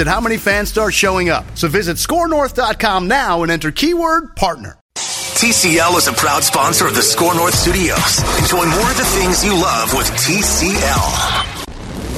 at how many fans start showing up. So visit scorenorth.com now and enter keyword partner. TCL is a proud sponsor of the Score North Studios. Enjoy more of the things you love with TCL.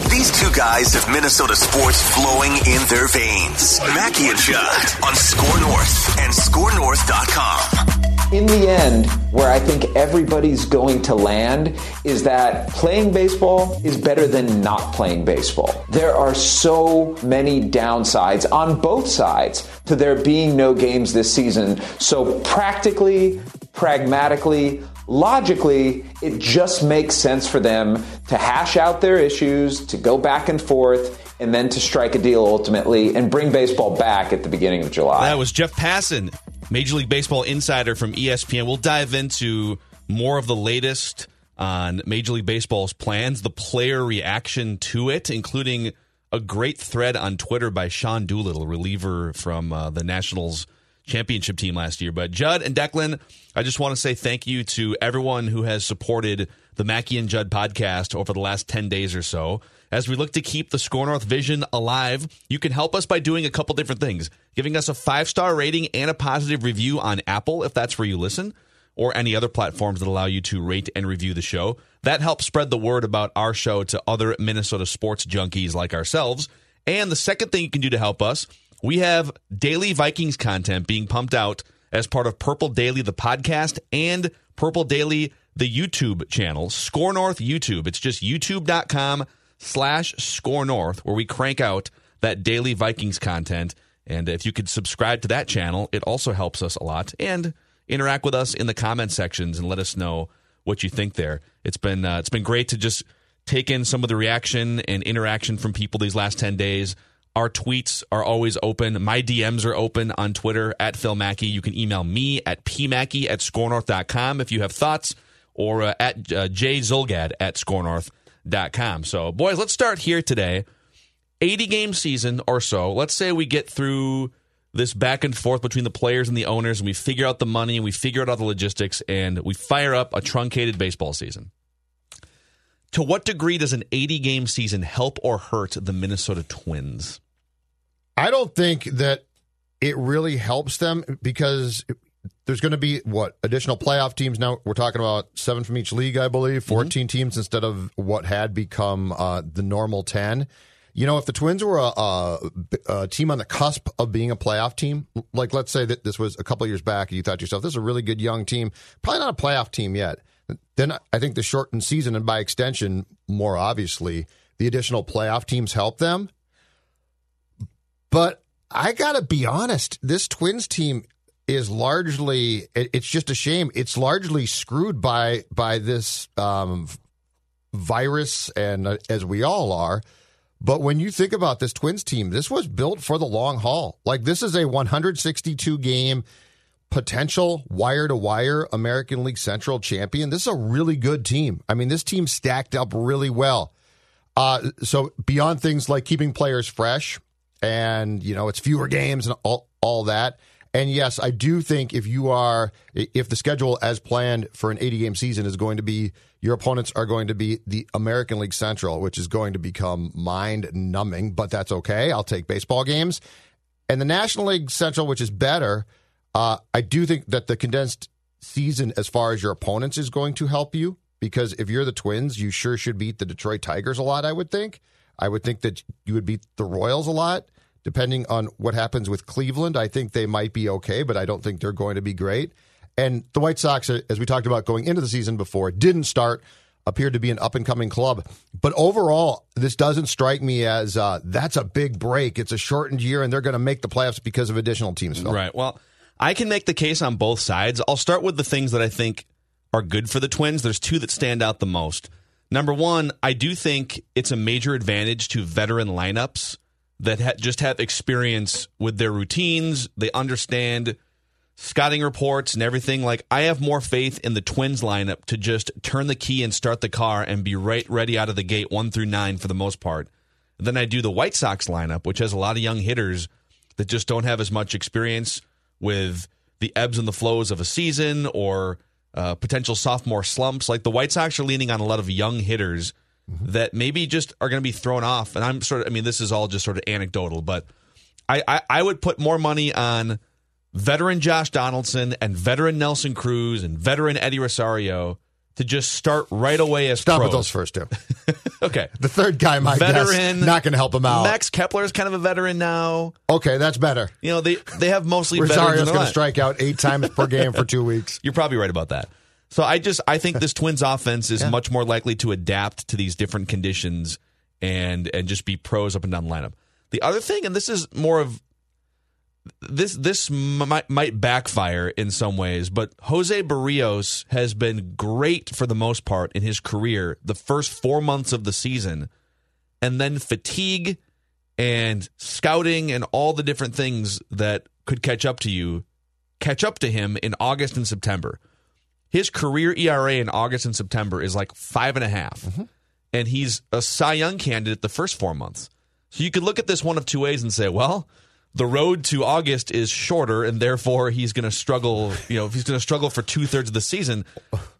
These two guys have Minnesota sports flowing in their veins. Mackey and Judd on Score North and ScoreNorth.com in the end, where I think everybody's going to land is that playing baseball is better than not playing baseball. There are so many downsides on both sides to there being no games this season. So, practically, pragmatically, logically, it just makes sense for them to hash out their issues, to go back and forth, and then to strike a deal ultimately and bring baseball back at the beginning of July. That was Jeff Passan Major League Baseball insider from ESPN. We'll dive into more of the latest on Major League Baseball's plans, the player reaction to it, including a great thread on Twitter by Sean Doolittle, reliever from uh, the Nationals championship team last year. But Judd and Declan, I just want to say thank you to everyone who has supported the Mackey and Judd podcast over the last 10 days or so. As we look to keep the Score North vision alive, you can help us by doing a couple different things. Giving us a five star rating and a positive review on Apple, if that's where you listen, or any other platforms that allow you to rate and review the show. That helps spread the word about our show to other Minnesota sports junkies like ourselves. And the second thing you can do to help us, we have daily Vikings content being pumped out as part of Purple Daily, the podcast, and Purple Daily, the YouTube channel, Score North YouTube. It's just youtube.com slash score north, where we crank out that daily Vikings content. And if you could subscribe to that channel, it also helps us a lot. And interact with us in the comment sections and let us know what you think there. It's been uh, it's been great to just take in some of the reaction and interaction from people these last 10 days. Our tweets are always open. My DMs are open on Twitter at Phil Mackey. You can email me at pmackey at scorenorth.com if you have thoughts or uh, at uh, jzulgad at scorenorth.com com. So, boys, let's start here today. 80 game season or so. Let's say we get through this back and forth between the players and the owners, and we figure out the money and we figure out all the logistics, and we fire up a truncated baseball season. To what degree does an 80 game season help or hurt the Minnesota Twins? I don't think that it really helps them because there's going to be what additional playoff teams now we're talking about seven from each league i believe mm-hmm. 14 mm-hmm. teams instead of what had become uh, the normal 10 you know if the twins were a, a, a, team on the cusp of being a playoff team like let's say that this was a couple years back and you thought to yourself this is a really good young team probably not a playoff team yet then i think the shortened season and by extension more obviously the additional playoff teams help them but I gotta be honest, this Twins team is largely it's just a shame. It's largely screwed by by this um, virus and uh, as we all are. But when you think about this twins team this was built for the long haul. Like this is a 162 game potential wire to wire American League Central champion. This is a really good team. I mean this team stacked up really well. Uh, so beyond things like keeping players fresh and you know it's fewer games and all, all that and yes, I do think if you are, if the schedule as planned for an 80 game season is going to be, your opponents are going to be the American League Central, which is going to become mind numbing, but that's okay. I'll take baseball games. And the National League Central, which is better, uh, I do think that the condensed season, as far as your opponents, is going to help you because if you're the Twins, you sure should beat the Detroit Tigers a lot, I would think. I would think that you would beat the Royals a lot depending on what happens with Cleveland, I think they might be okay, but I don't think they're going to be great. And the White Sox, uh, as we talked about going into the season before, didn't start, appeared to be an up and coming club. But overall, this doesn't strike me as uh, that's a big break. It's a shortened year, and they're going to make the playoffs because of additional teams. Phil. Right. Well, I can make the case on both sides. I'll start with the things that I think are good for the Twins. There's two that stand out the most. Number one, I do think it's a major advantage to veteran lineups that ha- just have experience with their routines. They understand scouting reports and everything. Like, I have more faith in the Twins lineup to just turn the key and start the car and be right ready out of the gate, one through nine for the most part, than I do the White Sox lineup, which has a lot of young hitters that just don't have as much experience with the ebbs and the flows of a season or uh, potential sophomore slumps. Like the White Sox are leaning on a lot of young hitters Mm-hmm. that maybe just are going to be thrown off. And I'm sort of, I mean, this is all just sort of anecdotal, but I, I, I would put more money on veteran Josh Donaldson and veteran Nelson Cruz and veteran Eddie Rosario to just start right away as Stop pros. with those first two. Okay. The third guy, my Veteran, guess, not going to help him out. Max Kepler is kind of a veteran now. okay, that's better. You know, they they have mostly. Rosario's in going to strike out eight times per game for two weeks. You're probably right about that. So I just I think this Twins offense is Yeah. much more likely to adapt to these different conditions and and just be pros up and down the lineup. The other thing, and this is more of this this might might backfire in some ways, but Jose Berrios has been great for the most part in his career the first four months of the season, and then fatigue and scouting and all the different things that could catch up to you catch up to him in August and September. His career ERA in August and September is like five and a half. Mm-hmm. and he's a Cy Young candidate the first four months. So you could look at this one of two ways and say, well, the road to August is shorter, and therefore he's going to struggle. You know, if he's going to struggle for two thirds of the season.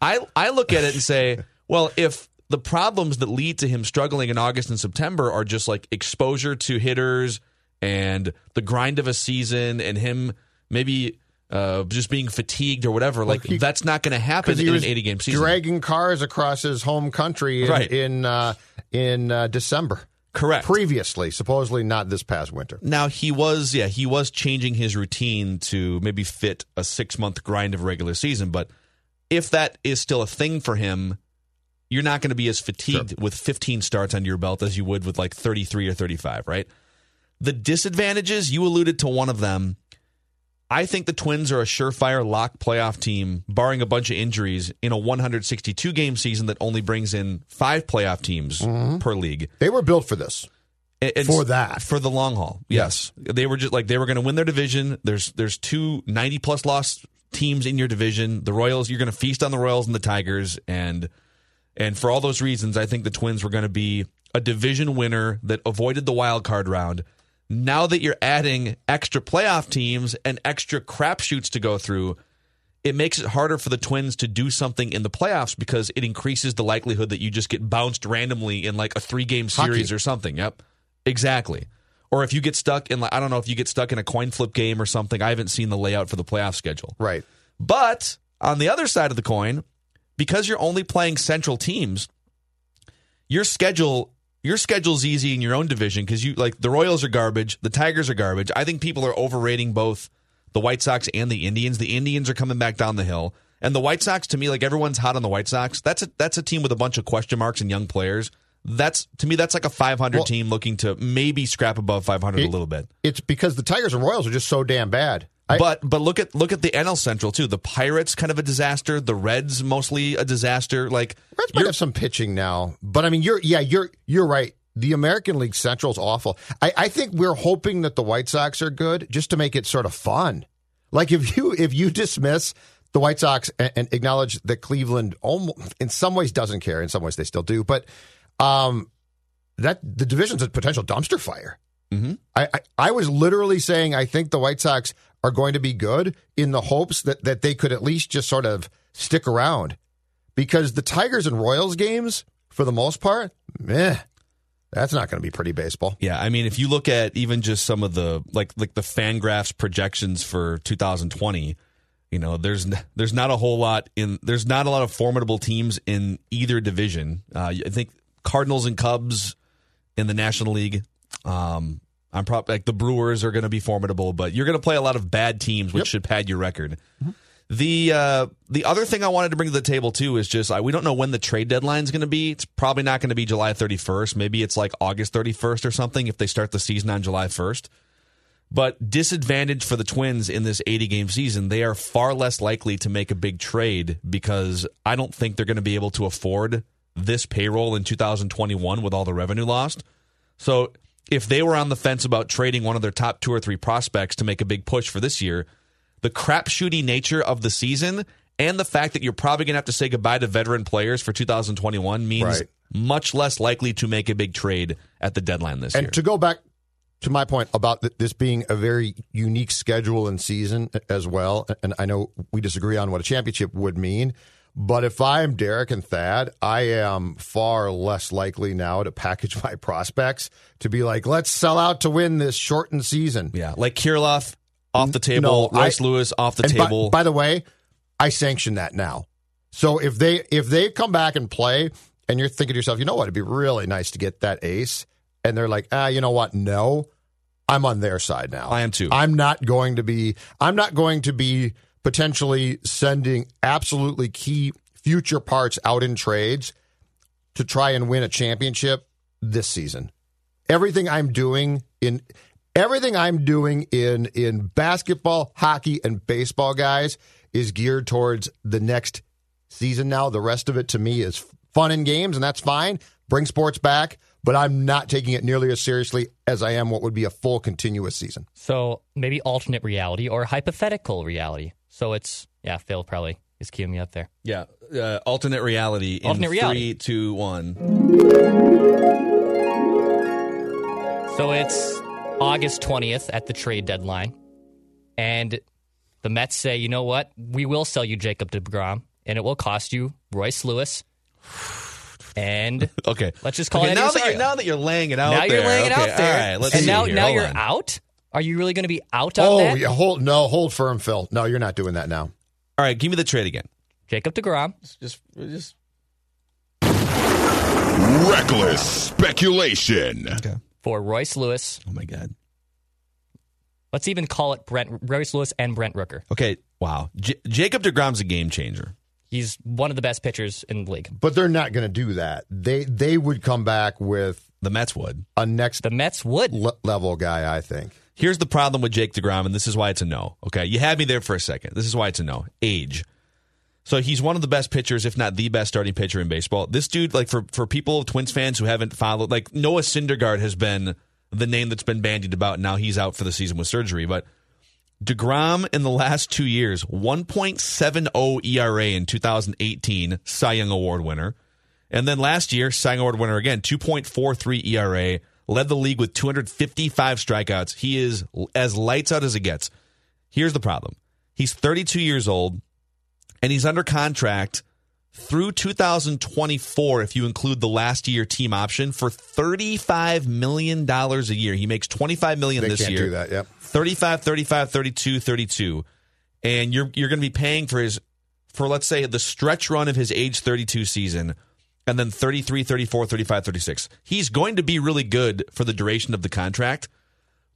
I I look at it and say, well, if the problems that lead to him struggling in August and September are just like exposure to hitters and the grind of a season, and him maybe uh, just being fatigued or whatever, like he- that's not going to happen in an eighty game season. dragging cars across his home country in Right. in, uh, in uh, December. Correct. Previously, supposedly not this past winter. Now he was, yeah, he was changing his routine to maybe fit a six month grind of regular season. But if that is still a thing for him, you're not going to be as fatigued with 15 starts under your belt as you would with like 33 or 35, right? The disadvantages, you alluded to one of them. I think the Twins are a surefire lock playoff team, barring a bunch of injuries, in a 162 game season that only brings in five playoff teams mm-hmm. per league. They were built for this. And- For that. for the long haul yes, they were just like they were going to win their division. There's there's two 90 plus lost teams in your division. The royals you're going to feast on the royals and the tigers. And and for all those reasons i think the twins were going to be a division winner that avoided the wild card round now that you're adding extra playoff teams and extra crapshoots to go through it makes it harder for the Twins to do something in the playoffs because it increases the likelihood that you just get bounced randomly in like a three game series Hockey. or something. Yep. Exactly. Or if you get stuck in like I don't know if you get stuck in a coin flip game or something. I haven't seen the layout for the playoff schedule. Right. But on the other side of the coin, because you're only playing central teams, your schedule your schedule's easy in your own division because you like the Royals are garbage, the Tigers are garbage. I think people are overrating both the White Sox and the Indians. The Indians are coming back down the hill. And the White Sox, to me, like everyone's hot on the White Sox. That's a that's a team with a bunch of question marks and young players. That's to me, that's like a 500 Well- team looking to maybe scrap above 500 a little bit. It's because the Tigers and Royals are just so damn bad. I, but but look at look at the NL Central too. The Pirates kind of a disaster. The Reds mostly a disaster. Like Reds might have some pitching now, but I mean, you're yeah, you're you're right. The American League Central is awful. I, I think we're hoping that the White Sox are good just to make it sort of fun. Like if you if you dismiss the White Sox and, and acknowledge that Cleveland almost, in some ways doesn't care, in some ways they still do, but um, that the division's a potential dumpster fire. Mhm. I, I I was literally saying I think the White Sox are going to be good in the hopes that that they could at least just sort of stick around because the Tigers and Royals games, for the most part, meh, that's not going to be pretty baseball. Yeah, I mean, if you look at even just some of the like like the Fangraphs projections for 2020, you know, there's there's not a whole lot in there's not a lot of formidable teams in either division. Uh, I think Cardinals and Cubs in the National League. Um, I'm probably like the Brewers are going to be formidable, but you're going to play a lot of bad teams, which Yep. should pad your record. The uh, the other thing I wanted to bring to the table too is just I, we don't know when the trade deadline is going to be. It's probably not going to be July 31st. Maybe it's like August 31st or something if they start the season on July 1st. But disadvantage for the Twins in this 80 game season, they are far less likely to make a big trade because I don't think they're going to be able to afford this payroll in 2021 with all the revenue lost. So if they were on the fence about trading one of their top two or three prospects to make a big push for this year, the crapshooty nature of the season and the fact that you're probably going to have to say goodbye to veteran players for 2021 means Right. much less likely to make a big trade at the deadline this And year. And to go back to my point about th- this being a very unique schedule and season as well, and I know we disagree on what a championship would mean, but if I'm Derek and Thad, I am far less likely now to package my prospects to be like, let's sell out to win this shortened season. yeah, like Kirilloff off the table, No, I- Lewis off the And by- table. By, the way, I sanction that now. So if they if they come back and play, and you're thinking to yourself, you know what, it'd be really nice to get that ace, and they're like, ah, you know what, no, I'm on their side now. I am too. I'm not going to be. I'm not going to be potentially sending absolutely key future parts out in trades to try and win a championship this season. Everything I'm doing in everything I'm doing in in basketball, hockey, and baseball, guys, is geared towards the next season now. The rest of it to me is fun and games, and that's fine. Bring sports back, but I'm not taking it nearly as seriously as I am what would be a full continuous season. So maybe alternate reality or hypothetical reality. So it's yeah, Phil probably is queuing me up there. yeah, uh, alternate reality. In Alternate three, reality. two, one. So it's August 20th at the trade deadline. And the Mets say, you know what? We will sell you Jacob DeGrom, and it will cost you Royce Lewis. And Okay, let's just call okay, it now that you're now that you're laying it out. now you're there, laying it okay, out there. All right, let's and see now, now Hold you're on. out? Are you really going to be out on the Oh, that? yeah, hold no, hold firm, Phil. No, you're not doing that now. All right, give me the trade again. Jacob DeGrom, Just, just Reckless speculation. okay. for Royce Lewis. Oh my god. Let's even call it Brent Royce Lewis and Brent Rooker. Okay, wow. J- Jacob Degrom's a game changer. He's one of the best pitchers in the league. But they're not going to do that. They they would come back with The Mets would. a next The Mets would. le- level guy. I think. Here's the problem with Jake DeGrom, and this is why it's a no. Okay, you had me there for a second. This is why it's a no. Age. So he's one of the best pitchers, if not the best starting pitcher in baseball. This dude, like for for people, Twins fans who haven't followed, like Noah Syndergaard has been the name that's been bandied about. and Now he's out for the season with surgery, but DeGrom in the last two years, 1.70 ERA in 2018, Cy Young Award winner. And then last year, Cy Young Award winner again, 2.43 ERA, led the league with 255 strikeouts. He is as lights out as it gets. Here's the problem he's 32 years old, and he's under contract through 2024 if you include the last year team option for 35 million dollars a year. He makes 25 million They this can't year. do that. Yep. 35 35 32 32 and you're you're going to be paying for his for let's say the stretch run of his age 32 season and then 33 34 35 36 he's going to be really good for the duration of the contract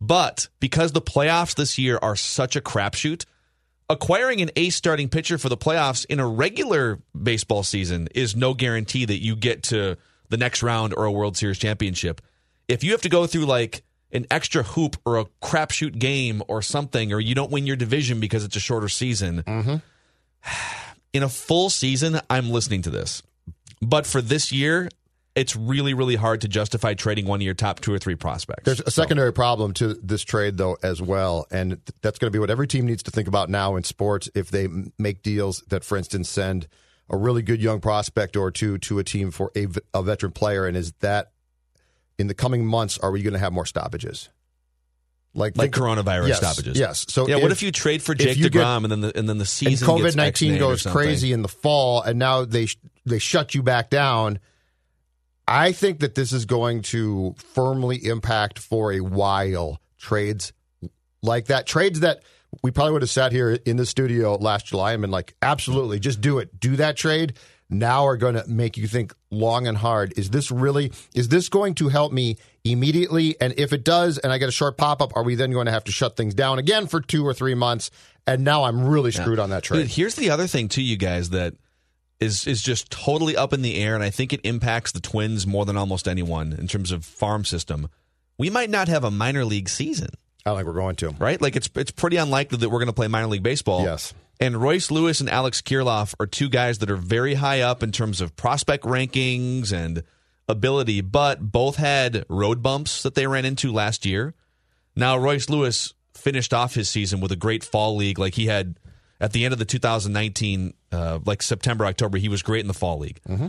but because the playoffs this year are such a crapshoot acquiring an ace starting pitcher for the playoffs in a regular baseball season is no guarantee that you get to the next round or a World Series championship. If you have to go through like an extra hoop or a crapshoot game or something, or you don't win your division because it's a shorter season, mm-hmm. in a full season, I'm listening to this. But for this year, it's really, really hard to justify trading one of your top two or three prospects. There's a secondary problem to this trade, though, as well, and that's going to be what every team needs to think about now in sports. If they make deals that, for instance, send a really good young prospect or two to a team for a veteran player, and is that in the coming months are we going to have more stoppages? like think- coronavirus yes, stoppages. Yes. So yeah, what if you trade for Jake you get- Degrom and then the and then the season COVID nineteen goes crazy in the fall, and now they they shut you back down. I think that this is going to firmly impact for a while trades like that. Trades that we probably would have sat here in the studio last July and been like, absolutely, just do it. Do that trade. now are going to make you think long and hard. Is this really? Is this going to help me immediately? And if it does, and I get a short pop up, are we then going to have to shut things down again for two or three months? And now I'm really screwed on that trade. Here's the other thing to you guys that is is just totally up in the air, and I think it impacts the Twins more than almost anyone in terms of farm system. We might not have a minor league season, I don't think we're going to. right? Like it's it's pretty unlikely that we're going to play minor league baseball. Yes. And Royce Lewis and Alex Kirilloff are two guys that are very high up in terms of prospect rankings and ability, but both had road bumps that they ran into last year. Now Royce Lewis finished off his season with a great fall league, like he had at the end of the 2019, uh, like September October, he was great in the fall league. Mm-hmm.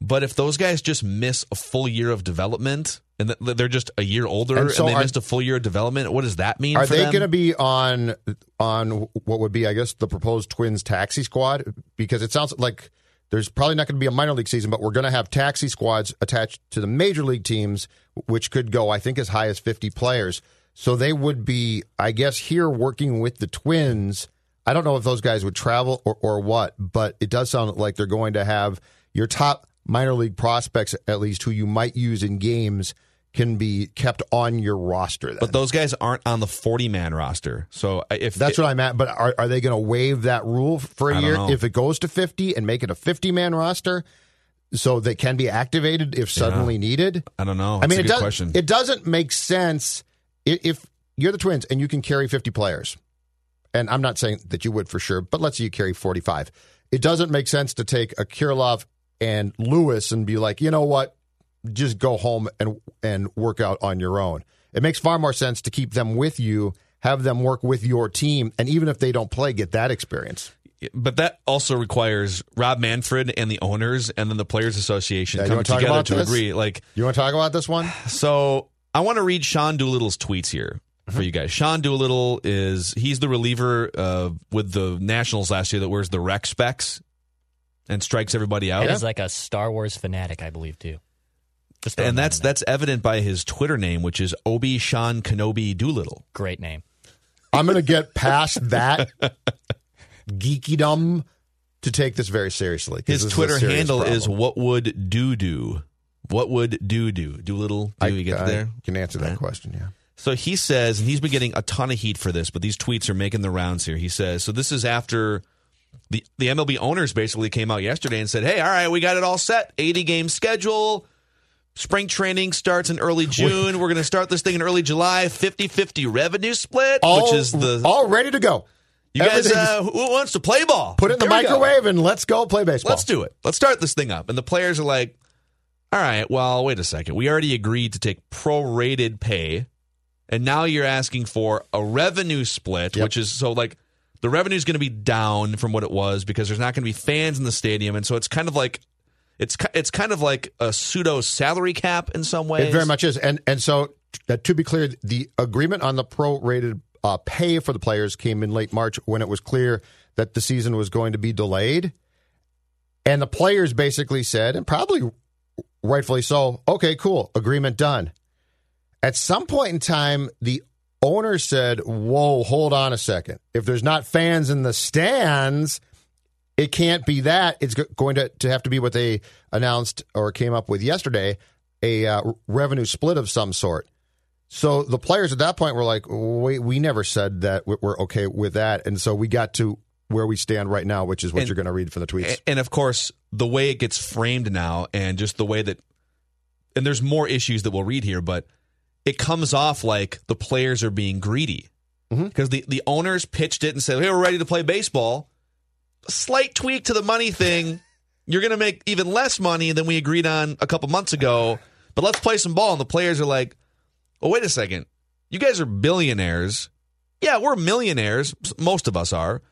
But if those guys just miss a full year of development and th- they're just a year older And and, they are- missed a full year of development, what does that mean? Are they going to be on on what would be, I guess, the proposed Twins taxi squad? Because it sounds like there's probably not going to be a minor league season, but we're going to have taxi squads attached to the major league teams, which could go, I think, as high as 50 players. So they would be, I guess, here working with the Twins. I don't know if those guys would travel or, or what, but it does sound like they're going to have your top minor league prospects, at least who you might use in games, can be kept on your roster. Then. But those guys aren't on the 40 man roster. So uh, if That's what I'm at. But are, are they going to waive that rule for a I year if it goes to 50 and make it a 50 man roster so they can be activated if suddenly needed? I don't know. I mean, a it, does, question. it doesn't make sense if you're the Twins and you can carry 50 players. And I'm not saying that you would for sure, but let's say you carry 45. It doesn't make sense to take a Kirilloff and Lewis and be like, you know what, just go home and and work out on your own. It makes far more sense to keep them with you, have them work with your team, and even if they don't play, get that experience. but that also requires Rob Manfred and the owners and then the Players Association Yeah, coming wanna together to this? agree. Like, You want to talk about this one? so I want to read Sean Doolittle's tweets here Mm-hmm. for you guys. Sean Doolittle is he's the reliever uh, with the Nationals last year that wears the rec specs and strikes everybody out. And is like a Star Wars fanatic, I believe, too. Just and that that's in there. that's evident by his Twitter name, which is Obi Sean Kenobi Doolittle. great name. I'm going to get past that geekydom to take this very seriously. His this is Twitter handle problem. is what would do do. What would do do? Doolittle. Do I, you get I there? can answer that question. Yeah. So he says, and he's been getting a ton of heat for this, but these tweets are making the rounds here. He says, so this is after the the MLB owners basically came out yesterday and said, hey, all right, we got it all set. 80 game schedule. Spring training starts in early June. We're going to start this thing in early July. 50 50 revenue split, All, which is the. all ready to go. you guys, uh, who wants to play ball? Put it in the Here microwave and let's go play baseball. Let's do it. Let's start this thing up. And the players are like, all right, well, wait a second. We already agreed to take prorated pay. And now you're asking for a revenue split, Yep. which is so like the revenue is going to be down from what it was because there's not going to be fans in the stadium. And so it's kind of like. It's it's kind of like a pseudo salary cap in some ways. It very much is. And and so to be clear, the agreement on the prorated uh, pay for the players came in late March when it was clear that the season was going to be delayed. And the players basically said, and probably rightfully so, okay, cool, agreement done. At some point in time, the owner said, whoa, hold on a second. If there's not fans in the stands, it can't be that. It's going to, to have to be what they announced or came up with yesterday a uh, revenue split of some sort. So the players at that point were like, wait, we never said that we- we're okay with that. And so we got to where we stand right now, which is what And- you're going to read from the tweets. And of course, the way it gets framed now, and just the way that, and there's more issues that we'll read here, but it comes off like the players are being greedy mm-hmm. because the the owners pitched it and said, "Hey, we're ready to play baseball." A slight tweak to the money thing, you're going to make even less money than we agreed on a couple months ago. But let's play some ball, and the players are like, "Oh, wait a second, you guys are billionaires." Yeah, we're millionaires. Most of us are.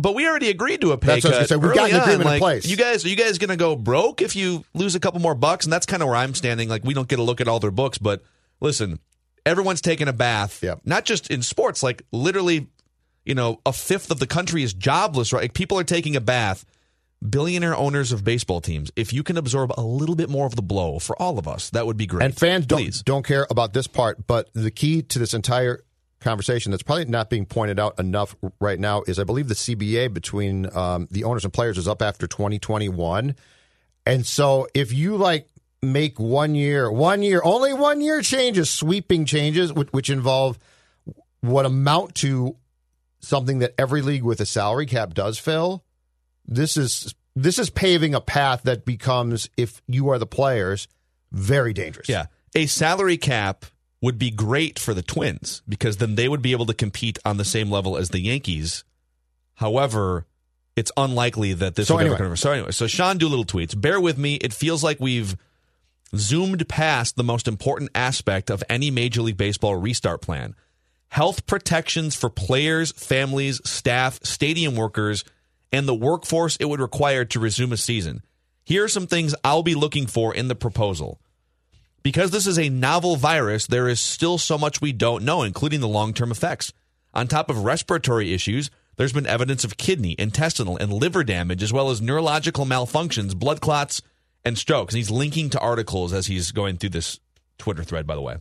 But we already agreed to a pay That's what I was cut. say. We've got an agreement on. in Like, place. You guys, are you guys going to go broke if you lose a couple more bucks? And that's kind of where I'm standing. Like, we don't get a look at all their books, but listen, everyone's taking a bath. Yep. Not just in sports, like literally, you know, a fifth of the country is jobless, right? Like, people are taking a bath. Billionaire owners of baseball teams, if you can absorb a little bit more of the blow for all of us, that would be great. And fans don't don't care about this part, but the key to this entire conversation that's probably not being pointed out enough right now is I believe the CBA between um, the owners and players is up after 2021. And so if you like make one year, one year, only one year changes, sweeping changes, which, which involve what amount to something that every league with a salary cap does, Phil, this is this is paving a path that becomes, if you are the players, very dangerous. Yeah. A salary cap would be great for the Twins because then they would be able to compete on the same level as the Yankees. However, it's unlikely that this So would ever anyway. come. So anyway, so Sean Doolittle tweets, bear with me. It feels like we've zoomed past the most important aspect of any Major League Baseball restart plan. Health protections for players, families, staff, stadium workers, and the workforce it would require to resume a season. Here are some things I'll be looking for in the proposal. Because this is a novel virus, there is still so much we don't know, including the long term effects. On top of respiratory issues, there's been evidence of kidney, intestinal, and liver damage, as well as neurological malfunctions, blood clots, and strokes. And he's linking to articles as he's going through this Twitter thread, by the way.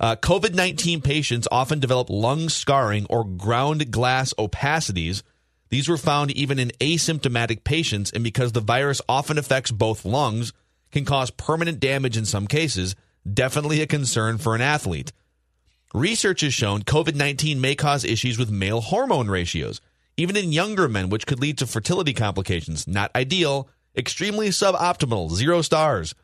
Uh, COVID 19 patients often develop lung scarring or ground glass opacities. These were found even in asymptomatic patients, and because the virus often affects both lungs, can cause permanent damage in some cases, definitely a concern for an athlete. Research has shown COVID 19 may cause issues with male hormone ratios, even in younger men, which could lead to fertility complications. Not ideal, extremely suboptimal, zero stars.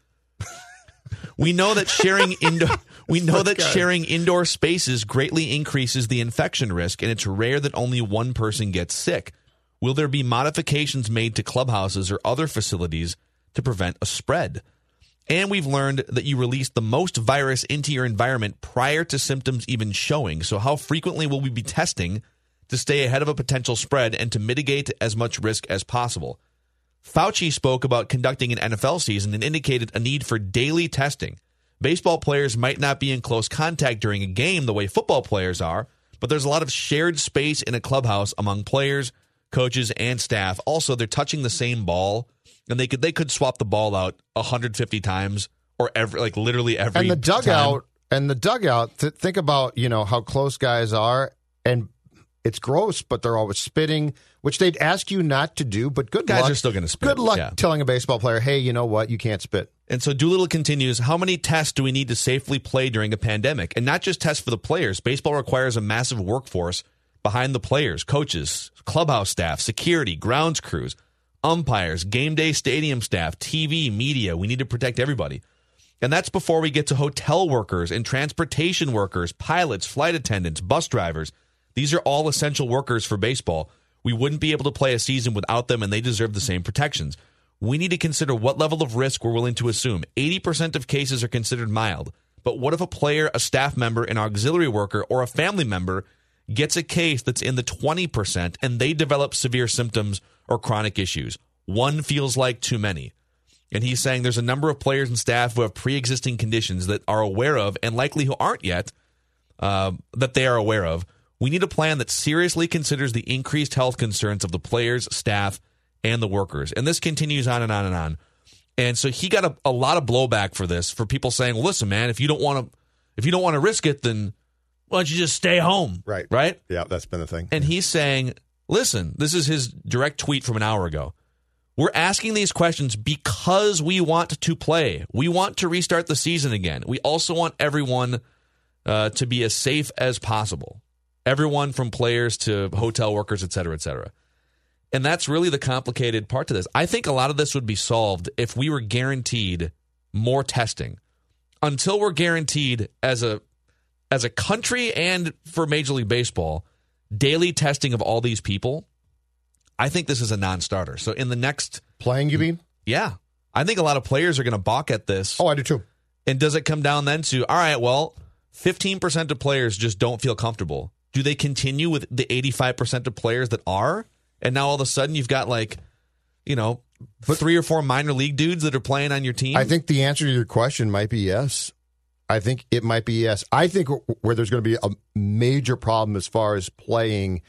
we know that sharing indoor we know that sharing indoor spaces greatly increases the infection risk, and it's rare that only one person gets sick. Will there be modifications made to clubhouses or other facilities to prevent a spread? And we've learned that you release the most virus into your environment prior to symptoms even showing. So, how frequently will we be testing to stay ahead of a potential spread and to mitigate as much risk as possible? Fauci spoke about conducting an NFL season and indicated a need for daily testing. Baseball players might not be in close contact during a game the way football players are, but there's a lot of shared space in a clubhouse among players, coaches, and staff. Also, they're touching the same ball, and they could they could swap the ball out 150 times or every like literally every and the time. dugout and the dugout th- think about you know how close guys are and it's gross but they're always spitting which they'd ask you not to do but good Guys luck are still gonna spit, good luck yeah. telling a baseball player hey you know what you can't spit And so Doolittle continues, how many tests do we need to safely play during a pandemic? And not just tests for the players. Baseball requires a massive workforce behind the players, coaches, clubhouse staff, security, grounds crews, umpires, game day stadium staff, TV, media. We need to protect everybody. And that's before we get to hotel workers and transportation workers, pilots, flight attendants, bus drivers. These are all essential workers for baseball. We wouldn't be able to play a season without them, and they deserve the same protections. We need to consider what level of risk we're willing to assume. 80% of cases are considered mild. But what if a player, a staff member, an auxiliary worker, or a family member gets a case that's in the 20% and they develop severe symptoms or chronic issues? One feels like too many. And he's saying there's a number of players and staff who have pre existing conditions that are aware of and likely who aren't yet uh, that they are aware of. We need a plan that seriously considers the increased health concerns of the players, staff, and the workers. And this continues on and on and on. And so he got a, a lot of blowback for this, for people saying, well, listen, man, if you don't want to if you don't want to risk it, then why don't you just stay home? Right. Right? yeah that's been the thing And he's saying, listen, this is his direct tweet from an hour ago. We're asking these questions because we want to play. We want to restart the season again. We also want everyone uh, to be as safe as possible. Everyone from players to hotel workers, et cetera, et cetera. And that's really the complicated part to this. I think a lot of this would be solved if we were guaranteed more testing. Until we're guaranteed as a as a country and for Major League Baseball, daily testing of all these people, I think this is a non-starter. So in the next playing you mean yeah, I think a lot of players are going to balk at this. oh i do too And does it come down then to all right, well, 15% of players just don't feel comfortable. Do they continue with the 85% of players that are? And now all of a sudden you've got like, you know, but, three or four minor league dudes that are playing on your team. i think the answer to your question might be yes i think it might be yes i think where there's going to be a major problem as far as playing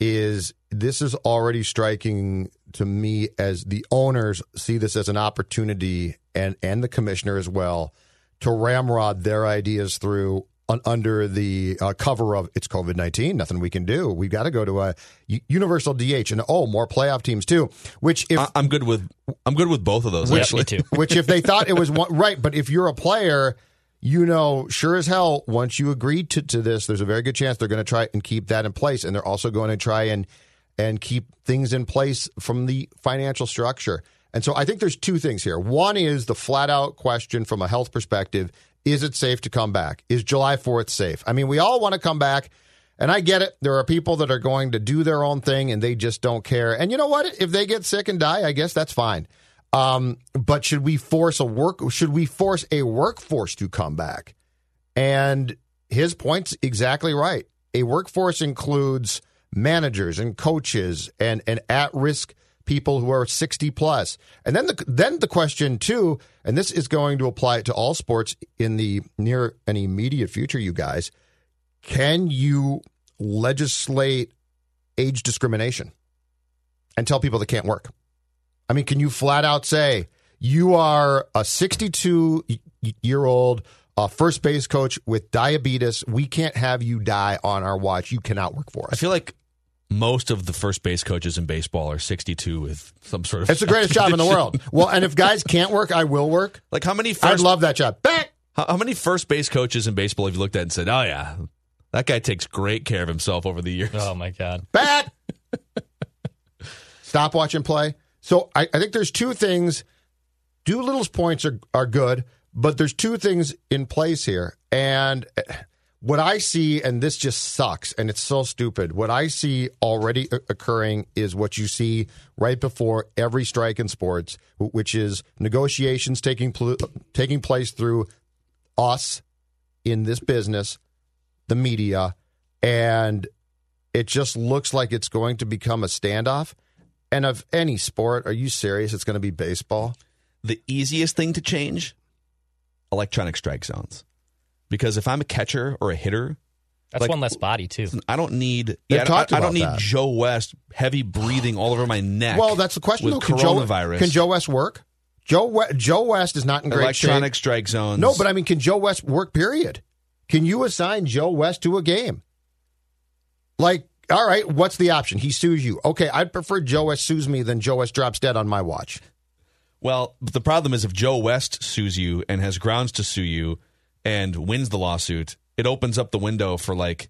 is this is already striking to me as the owners see this as an opportunity and and the commissioner as well to ramrod their ideas through under the uh, cover of it's COVID nineteen. Nothing we can do. We've got to go to a universal DH and oh, more playoff teams too. Which if I, I'm good with I'm good with both of those. Yeah, actually. too. which if they thought it was one, right, but if you're a player, you know, sure as hell, once you agree to, to this, there's a very good chance they're going to try and keep that in place, and they're also going to try and and keep things in place from the financial structure. And so I think there's two things here. One is the flat out question from a health perspective: Is it safe to come back? Is July 4th safe? I mean, we all want to come back. And I get it. There are people that are going to do their own thing and they just don't care. And you know what? If they get sick and die, I guess that's fine. Um, but should we force a work? Should we force a workforce to come back? And his point's exactly right. A workforce includes managers and coaches and and at risk people who are 60 plus. And then the then the question too, and this is going to apply to all sports in the near and immediate future, you guys. Can you legislate age discrimination and tell people they can't work? I mean, can you flat out say you are a 62 year old uh, first base coach with diabetes? We can't have you die on our watch. You cannot work for us. I feel like most of the first base coaches in baseball are 62 with some sort of. It's the greatest job in the world. Well, and if guys can't work, I will work. Like how many I'd first love that job. Back. how, how many first base coaches in baseball have you looked at and said, "Oh yeah, that guy takes great care of himself over the years." Oh my god. Bat. Stop watching play. So I, I think there's two things. Doolittle's points are, are good, but there's two things in place here. And eh, what I see, and this just sucks, and it's so stupid. What I see already occurring is what you see right before every strike in sports, which is negotiations taking pl- taking place through us in this business, the media, and it just looks like it's going to become a standoff. And of any sport, are you serious? It's going to be baseball. the easiest thing to change electronic strike zones because if i'm a catcher or a hitter That's Like- one less body too. i don't need They've yeah, I, talked I don't need that. joe west heavy breathing all over my neck Well, that's the question. with though. Can Joe, coronavirus can Joe West work? Joe we- Joe West is not in great electronic shape. strike zones No, but I mean, can Joe West work? Period. Can you assign Joe West to a game? Like, all right, what's the option? He sues you. Okay, I'd prefer Joe West sues me than Joe West drops dead on my watch. well the problem is if joe west sues you and has grounds to sue you and wins the lawsuit it opens up the window for like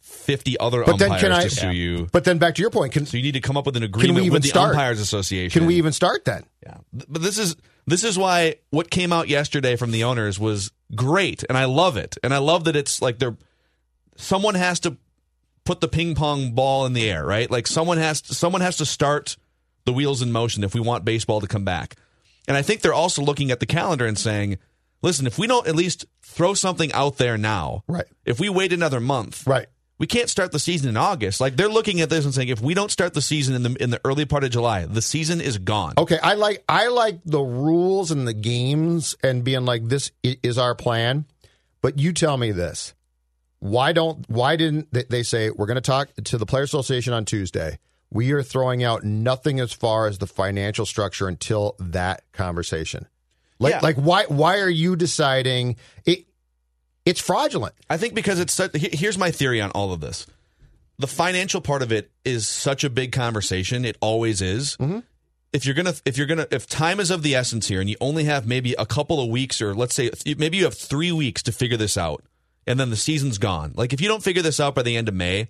50 other But then umpires can I? to sue you But then back to your point, can so you need to come up with an agreement with the start? umpires association can we even start then? Yeah, but this is this is why what came out yesterday from the owners was great, and I love it, and I love that it's like they're someone has to put the ping pong ball in the air, right? Like someone has to, someone has to start the wheels in motion if we want baseball to come back, and I think they're also looking at the calendar and saying, listen, if we don't at least throw something out there now, Right. If we wait another month, Right. we can't start the season in August. Like they're looking at this and saying, if we don't start the season in the in the early part of July, the season is gone. Okay, I like I like the rules and the games and being like this is our plan. But you tell me this: why don't why didn't they, they say we're going to talk to the player association on Tuesday? We are throwing out nothing as far as the financial structure until that conversation. Like Yeah. like why why are you deciding it? It's fraudulent. I think because it's such, here's my theory on all of this. The financial part of it is such a big conversation. It always is. Mm-hmm. If you're gonna, if you're gonna, if time is of the essence here, and you only have maybe a couple of weeks, or let's say maybe you have three weeks to figure this out, and then the season's gone. Like if you don't figure this out by the end of May,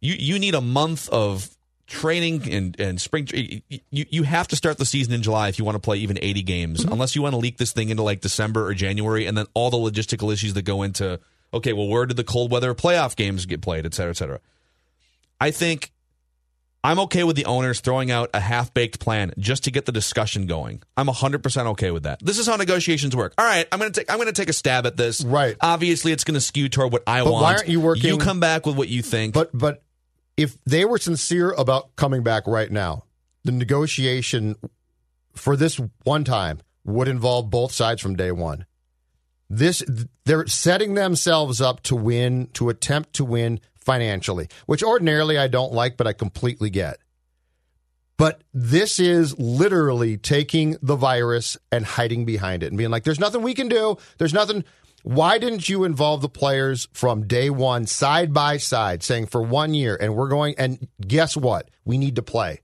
you you need a month of training and and spring. You you have to start the season in July if you want to play even 80 games, mm-hmm. unless you want to leak this thing into like December or January, and then all the logistical issues that go into okay, well, where did the cold weather playoff games get played, et cetera, et cetera. I think I'm okay with the owners throwing out a half baked plan just to get the discussion going. I'm 100% okay with that. This is how negotiations work. All right, I'm going to take I'm to take a stab at this. Right. Obviously, it's going to skew toward what I But want. why aren't you working- You come back with what you think. But but if they were sincere about coming back right now, the negotiation for this one time would involve both sides from day one. This they're setting themselves up to win, to attempt to win financially, which ordinarily I don't like, but I completely get. But this is literally taking the virus and hiding behind it and being like, there's nothing we can do. There's nothing. Why didn't you involve the players from day one, side by side, saying for one year, and we're going, and guess what? We need to play.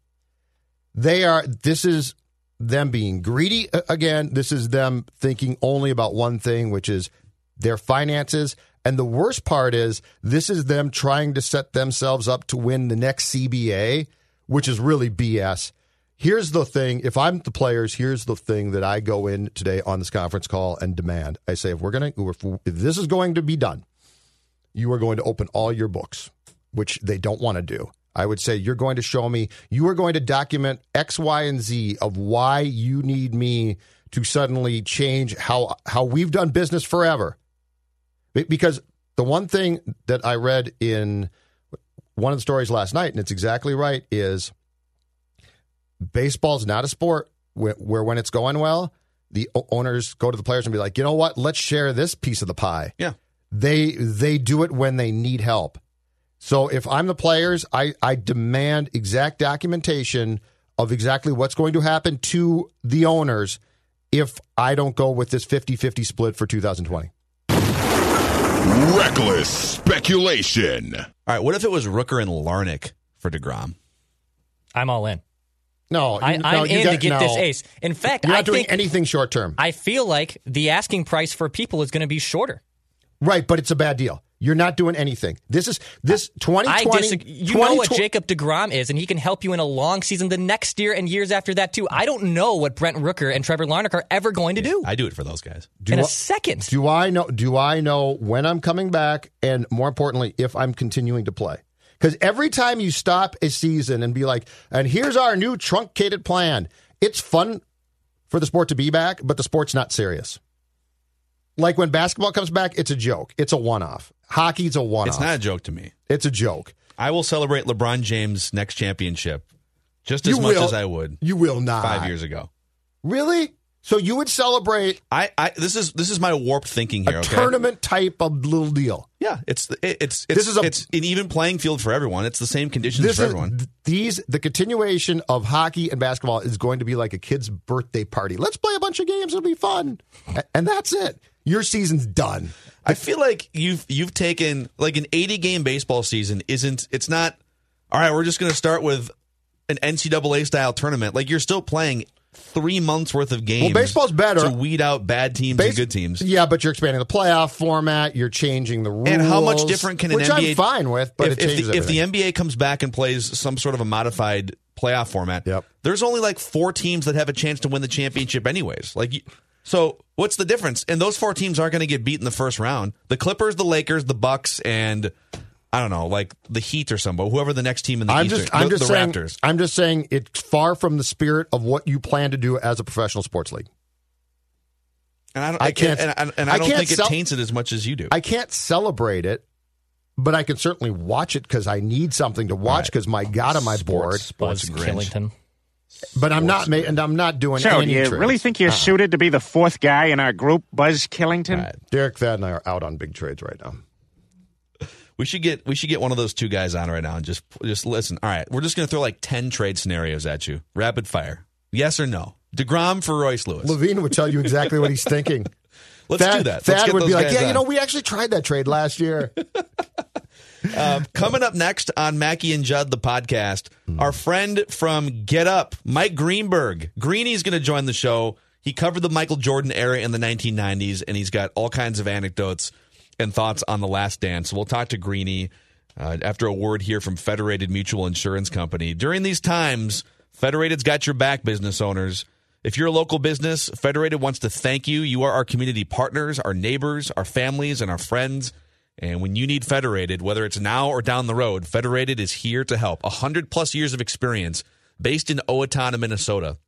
They are, this is them being greedy again. This is them thinking only about one thing, which is their finances. And the worst part is, this is them trying to set themselves up to win the next CBA, which is really BS. Here's the thing if I'm the players, here's the thing that I go in today on this conference call and demand. I say, if we're going to, if, this is going to be done, you are going to open all your books, which they don't want to do. I would say you're going to show me, you are going to document X, Y, and Z of why you need me to suddenly change how how we've done business forever. Because the one thing that I read in one of the stories last night, and it's exactly right, is baseball's not a sport where, where when it's going well, the owners go to the players and be like, you know what, let's share this piece of the pie. Yeah. They they do it when they need help. So if I'm the players, I, I demand exact documentation of exactly what's going to happen to the owners if I don't go with this 50 50 split for 2020. Reckless speculation. All right, what if it was Rooker and Larnach for DeGrom? I'm all in. No, I, no, I'm you in got- to get no. this ace. In fact, You're not I doing think anything short term. I feel like the asking price for people is going to be shorter. Right, but it's a bad deal. You're not doing anything. This is this 2020. I disagree. You know what Jacob DeGrom is, and he can help you in a long season the next year and years after that too. I don't know what Brent Rooker and Trevor Larnach are ever going to do I do it for those guys. Do in a I- second. Do I know? Do I know when I'm coming back, and more importantly, if I'm continuing to play? Because every time you stop a season and be like, "And here's our new truncated plan," it's fun for the sport to be back, but the sport's not serious. Like when basketball comes back, it's a joke. It's a one-off. Hockey's a one-off. It's not a joke to me. It's a joke. I will celebrate LeBron James' next championship just as You much will. as I would You will not. five years ago. Really? So you would celebrate I, I this is this is my warped thinking a here. okay? tournament type of little deal. Yeah, it's it, it's it's This is a- it's an even playing field for everyone. It's the same conditions for is everyone. these the continuation of hockey and basketball is going to be like a kid's birthday party. Let's play a bunch of games. It'll be fun, and that's it. Your season's done. I feel like you've you've taken like an 80 game baseball season isn't it's not all right, we're just going to start with an NCAA style tournament. Like you're still playing 3 months worth of games. Well, baseball's better. to weed out bad teams Base- and good teams. Yeah, but you're expanding the playoff format. You're changing the rules. And how much different can an which NBA I'm fine with, but if, it if the, if the. NBA comes back and plays some sort of a modified playoff format, Yep. there's only like four teams that have a chance to win the championship, anyways. Like, so what's the difference? And those four teams aren't going to get beat in the first round. The Clippers, the Lakers, the Bucks, and I don't know, like the Heat or somebody, whoever the next team in the I'm East just, I'm the, just the saying, Raptors. I'm just saying it's far from the spirit of what you plan to do as a professional sports league. And I, don't, I can't- and, and, and I I don't can't think it sell- taints it as much as you do. I can't celebrate it, but I can certainly watch it because I need something to watch. Because my God, am I bored? Buzz Grinch. Killington. But I'm not, ma- and I'm not doing So, do any you trades. really think you're uh-huh. suited to be the fourth guy in our group, Buzz Killington? Derek Thad and I are out on big trades right now. We should get we should get one of those two guys on right now and just just listen. All right, we're just going to throw like ten trade scenarios at you, rapid fire. Yes or no? Degrom for Royce Lewis. Levine would tell you exactly what he's thinking. Let's Thad, do that. Thad get would those be like, "Yeah, you know, we actually tried that trade last year." Um, coming up next on Mackey and Judd, the podcast, Hmm. our friend from Get Up, Mike Greenberg. Greeny's going to join the show. He covered the Michael Jordan era in the 1990s, and he's got all kinds of anecdotes and thoughts on The Last Dance. We'll talk to Greeny uh, after a word here from Federated Mutual Insurance Company. During these times, Federated's got your back, business owners. If you're a local business, Federated wants to thank you. You are our community partners, our neighbors, our families, and our friends. And when you need Federated, whether it's now or down the road, Federated is here to help. A hundred plus years of experience based in Owatonna, Minnesota.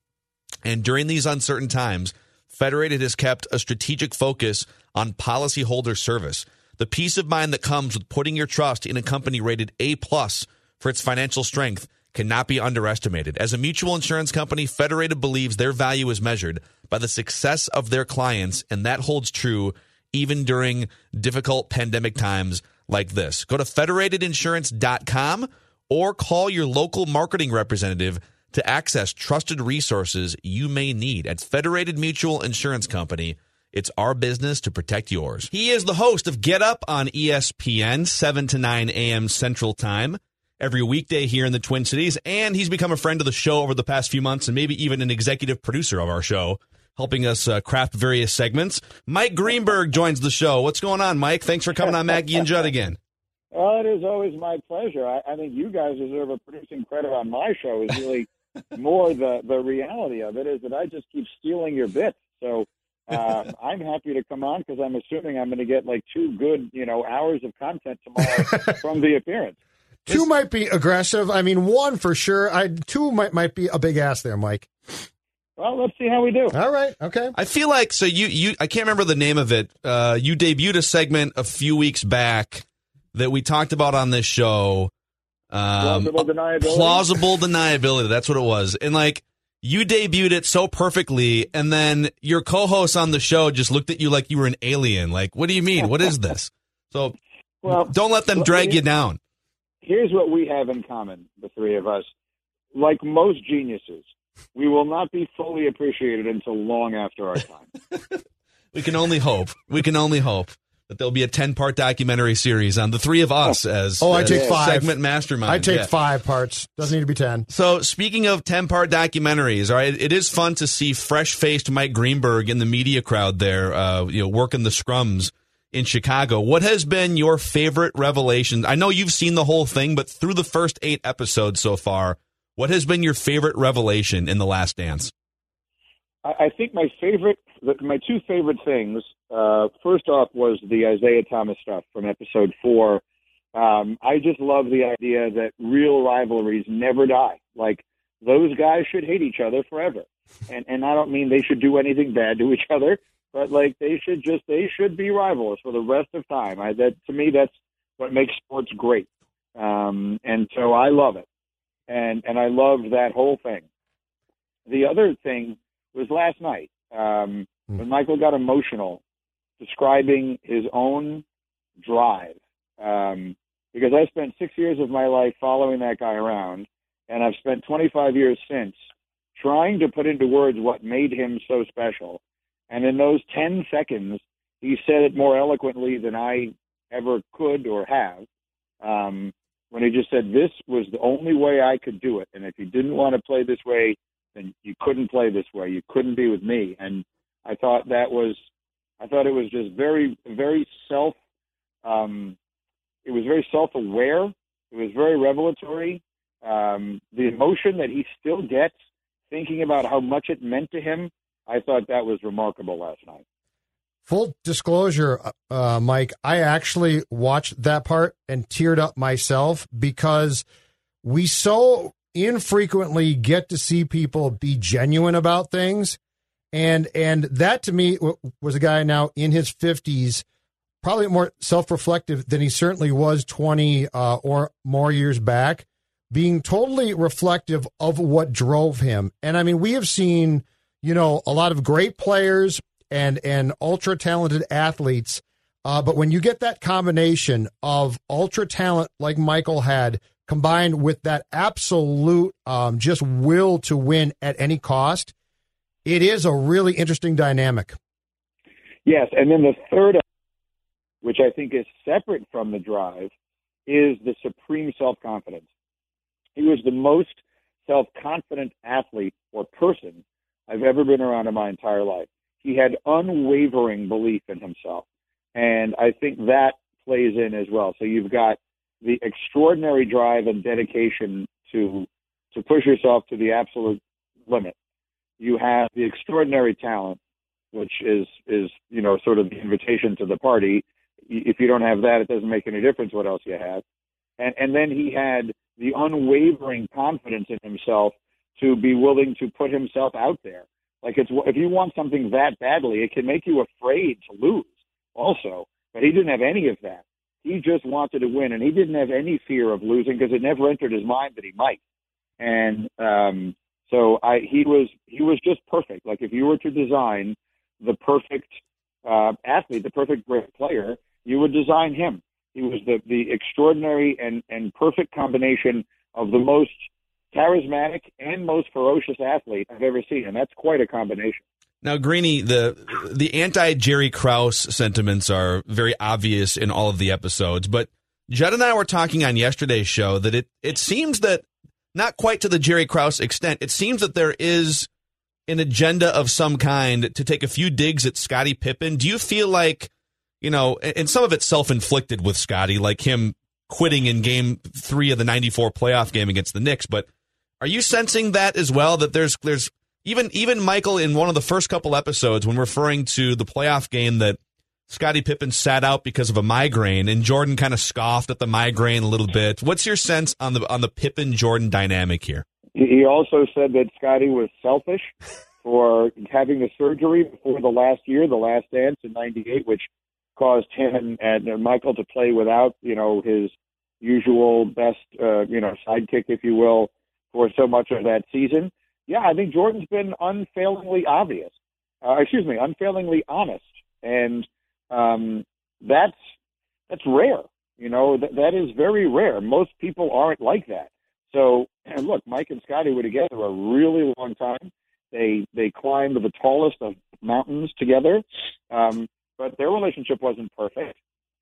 And during these uncertain times, Federated has kept a strategic focus on policyholder service. The peace of mind that comes with putting your trust in a company rated A plus for its financial strength cannot be underestimated. As a mutual insurance company, Federated believes their value is measured by the success of their clients, and that holds true even during difficult pandemic times like this. Go to federatedinsurance.com or call your local marketing representative to access trusted resources you may need at Federated Mutual Insurance Company. It's our business to protect yours. He is the host of Get Up on ESPN, 7 to 9 a.m. Central Time, every weekday here in the Twin Cities. And he's become a friend of the show over the past few months and maybe even an executive producer of our show, helping us uh, craft various segments. Mike Greenberg joins the show. What's going on, Mike? Thanks for coming on Mackey and Judd again. Well, it is always my pleasure. I, I think you guys deserve a producing credit on my show. Is really more the the reality of it is that I just keep stealing your bits. So uh, I'm happy to come on because I'm assuming I'm going to get like two good you know hours of content tomorrow from the appearance. Two might be aggressive. I mean, one for sure. I two might might be a big ass there, Mike. Well, let's see how we do. All right. Okay. I feel like so you you I can't remember the name of it. Uh, you debuted a segment a few weeks back that we talked about on this show. Um, Plausible deniability. plausible deniability. That's what it was. And like you debuted it so perfectly, and then your co-host on the show just looked at you like you were an alien. Like, what do you mean? What is this? So Well, don't let them drag you down. here's what we have in common, the three of us. Like most geniuses, we will not be fully appreciated until long after our time. We can only hope. We can only hope that there'll be a ten-part documentary series on the three of us as Oh, I as take five. segment mastermind. I take Yeah. five parts. Doesn't need to be ten. So speaking of 10 part documentaries, all right, it is fun to see fresh faced Mike Greenberg in the media crowd there, uh, you know, working the scrums in Chicago. What has been your favorite revelation? I know you've seen the whole thing, but through the first eight episodes so far, what has been your favorite revelation in The Last Dance? I, think my favorite, my two favorite things. Uh, first off, was the Isaiah Thomas stuff from episode four. Um, I just love the idea that real rivalries never die. Like those guys should hate each other forever, and and I don't mean they should do anything bad to each other, but like they should just they should be rivals for the rest of time. I that to me that's what makes sports great, um, and so I love it, and and I loved that whole thing. The other thing was last night um, when Michael got emotional describing his own drive. Um, because I spent six years of my life following that guy around, and I've spent 25 years since trying to put into words what made him so special. And in those 10 seconds, he said it more eloquently than I ever could or have. Um, when he just said, This was the only way I could do it. And if you didn't want to play this way, then you couldn't play this way. You couldn't be with me. And I thought that was, I thought it was just very, very self, um, it was very self-aware. It was very revelatory. Um, the emotion that he still gets thinking about how much it meant to him, I thought that was remarkable last night. Full disclosure, uh, Mike, I actually watched that part and teared up myself because we so infrequently get to see people be genuine about things. And and that to me was a guy now in his 50s, probably more self-reflective than he certainly was 20 uh, or more years back, being totally reflective of what drove him. And I mean, we have seen, you know, a lot of great players and and ultra talented athletes. Uh, but when you get that combination of ultra talent like Michael had, combined with that absolute um, just will to win at any cost, it is a really interesting dynamic. Yes, and then the third, which I think is separate from the drive, is the supreme self confidence. He was the most self confident athlete or person I've ever been around in my entire life. He had unwavering belief in himself. And I think that plays in as well. So you've got the extraordinary drive and dedication to to push yourself to the absolute limit. You have the extraordinary talent, which is is you know sort of the invitation to the party. If you don't have that, it doesn't make any difference what else you have. And and then he had the unwavering confidence in himself to be willing to put himself out there. Like it's if you want something that badly, it can make you afraid to lose. Also, but he didn't have any of that. He just wanted to win, and he didn't have any fear of losing because it never entered his mind that he might. And um, so I, he was he was just perfect. Like if you were to design the perfect uh, athlete, the perfect great player, you would design him. He was the the extraordinary and and perfect combination of the most charismatic and most ferocious athlete I've ever seen, and that's quite a combination. Now, Greeny, the the anti Jerry Krause sentiments are very obvious in all of the episodes, but Judd and I were talking on yesterday's show that it it seems that not quite to the Jerry Krause extent. It seems that there is an agenda of some kind to take a few digs at Scottie Pippen. Do you feel like, you know, and some of it's self inflicted with Scottie, like him quitting in game three of the 94 playoff game against the Knicks, but are you sensing that as well? That there's there's even even Michael in one of the first couple episodes when referring to the playoff game that Scottie Pippen sat out because of a migraine, and Jordan kind of scoffed at the migraine a little bit. What's your sense on the on the Pippen Jordan dynamic here? He also said that Scottie was selfish for having the surgery before the last year, the last dance in '98, which caused him and, and Michael to play without you know his usual best uh, you know sidekick, if you will, for so much of that season yeah, I think Jordan's been unfailingly obvious. Uh, excuse me, unfailingly honest, and um, that's that's rare. You know, th- that is very rare. Most people aren't like that. So, and look, Mike and Scottie were together a really long time. They they climbed the tallest of mountains together, um, but their relationship wasn't perfect.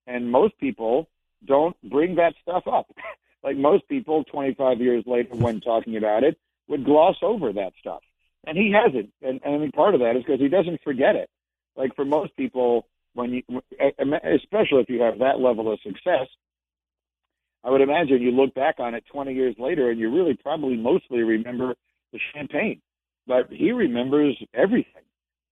And most people don't bring that stuff up. like most people, 25 years later, when talking about it, would gloss over that stuff. And he hasn't. And, and I mean, part of that is because he doesn't forget it. Like for most people, when you, especially if you have that level of success, I would imagine you look back on it 20 years later and you really probably mostly remember the champagne. But he remembers everything.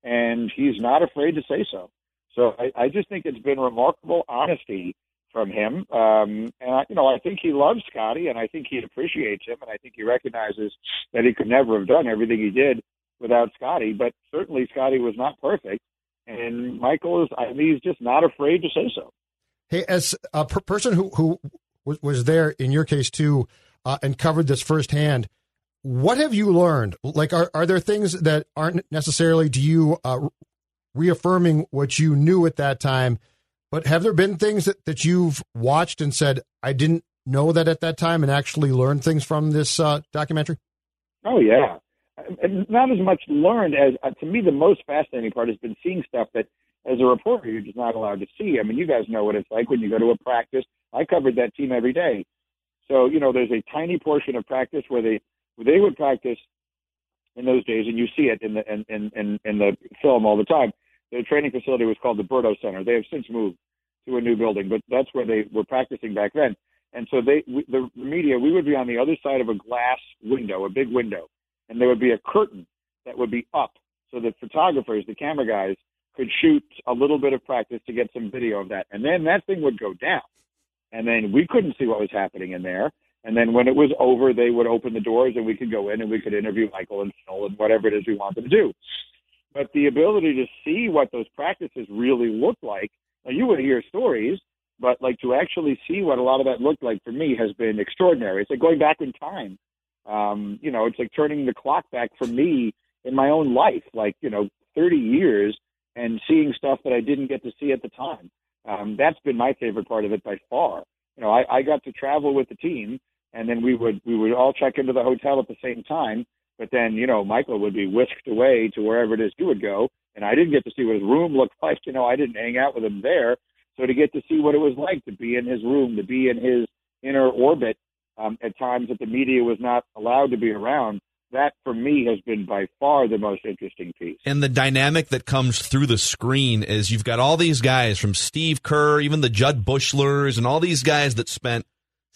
And he's not afraid to say so. So I, I just think it's been remarkable honesty from him. Um, and I, you know, I think he loves Scottie, and I think he appreciates him, and I think he recognizes that he could never have done everything he did without Scottie. But certainly, Scottie was not perfect, and Michael is. I mean, he's just not afraid to say so. Hey, as a per- person who who was there in your case too, uh, and covered this firsthand. What have you learned? Like, are, are there things that aren't necessarily to you uh, reaffirming what you knew at that time but have there been things that, that you've watched and said, I didn't know that at that time and actually learned things from this uh, documentary? Oh, yeah. Not as much learned as, uh, to me, the most fascinating part has been seeing stuff that, as a reporter, you're just not allowed to see. I mean, you guys know what it's like when you go to a practice. I covered that team every day. So, you know, there's a tiny portion of practice where they, where they would practice in those days, and you see it in the in, in, in the film all the time. The training facility was called the Berto Center. They have since moved to a new building, but that's where they were practicing back then. And so they, we, the media, we would be on the other side of a glass window, a big window, and there would be a curtain that would be up so that photographers, the camera guys, could shoot a little bit of practice to get some video of that. And then that thing would go down. And then we couldn't see what was happening in there. And then when it was over, they would open the doors and we could go in and we could interview Michael and Phil and whatever it is we wanted to do. But the ability to see what those practices really look like, now you would hear stories, but like to actually see what a lot of that looked like for me has been extraordinary. It's like going back in time. Um, you know, it's like turning the clock back for me in my own life, like, you know, 30 years and seeing stuff that I didn't get to see at the time. Um, that's been my favorite part of it by far. You know, I, I got to travel with the team and then we would, we would all check into the hotel at the same time but then, you know, Michael would be whisked away to wherever it is he would go. And I didn't get to see what his room looked like. You know, I didn't hang out with him there. So to get to see what it was like to be in his room, to be in his inner orbit um, at times that the media was not allowed to be around, that for me has been by far the most interesting piece. And the dynamic that comes through the screen is you've got all these guys from Steve Kerr, even the Jud Buechlers, and all these guys that spent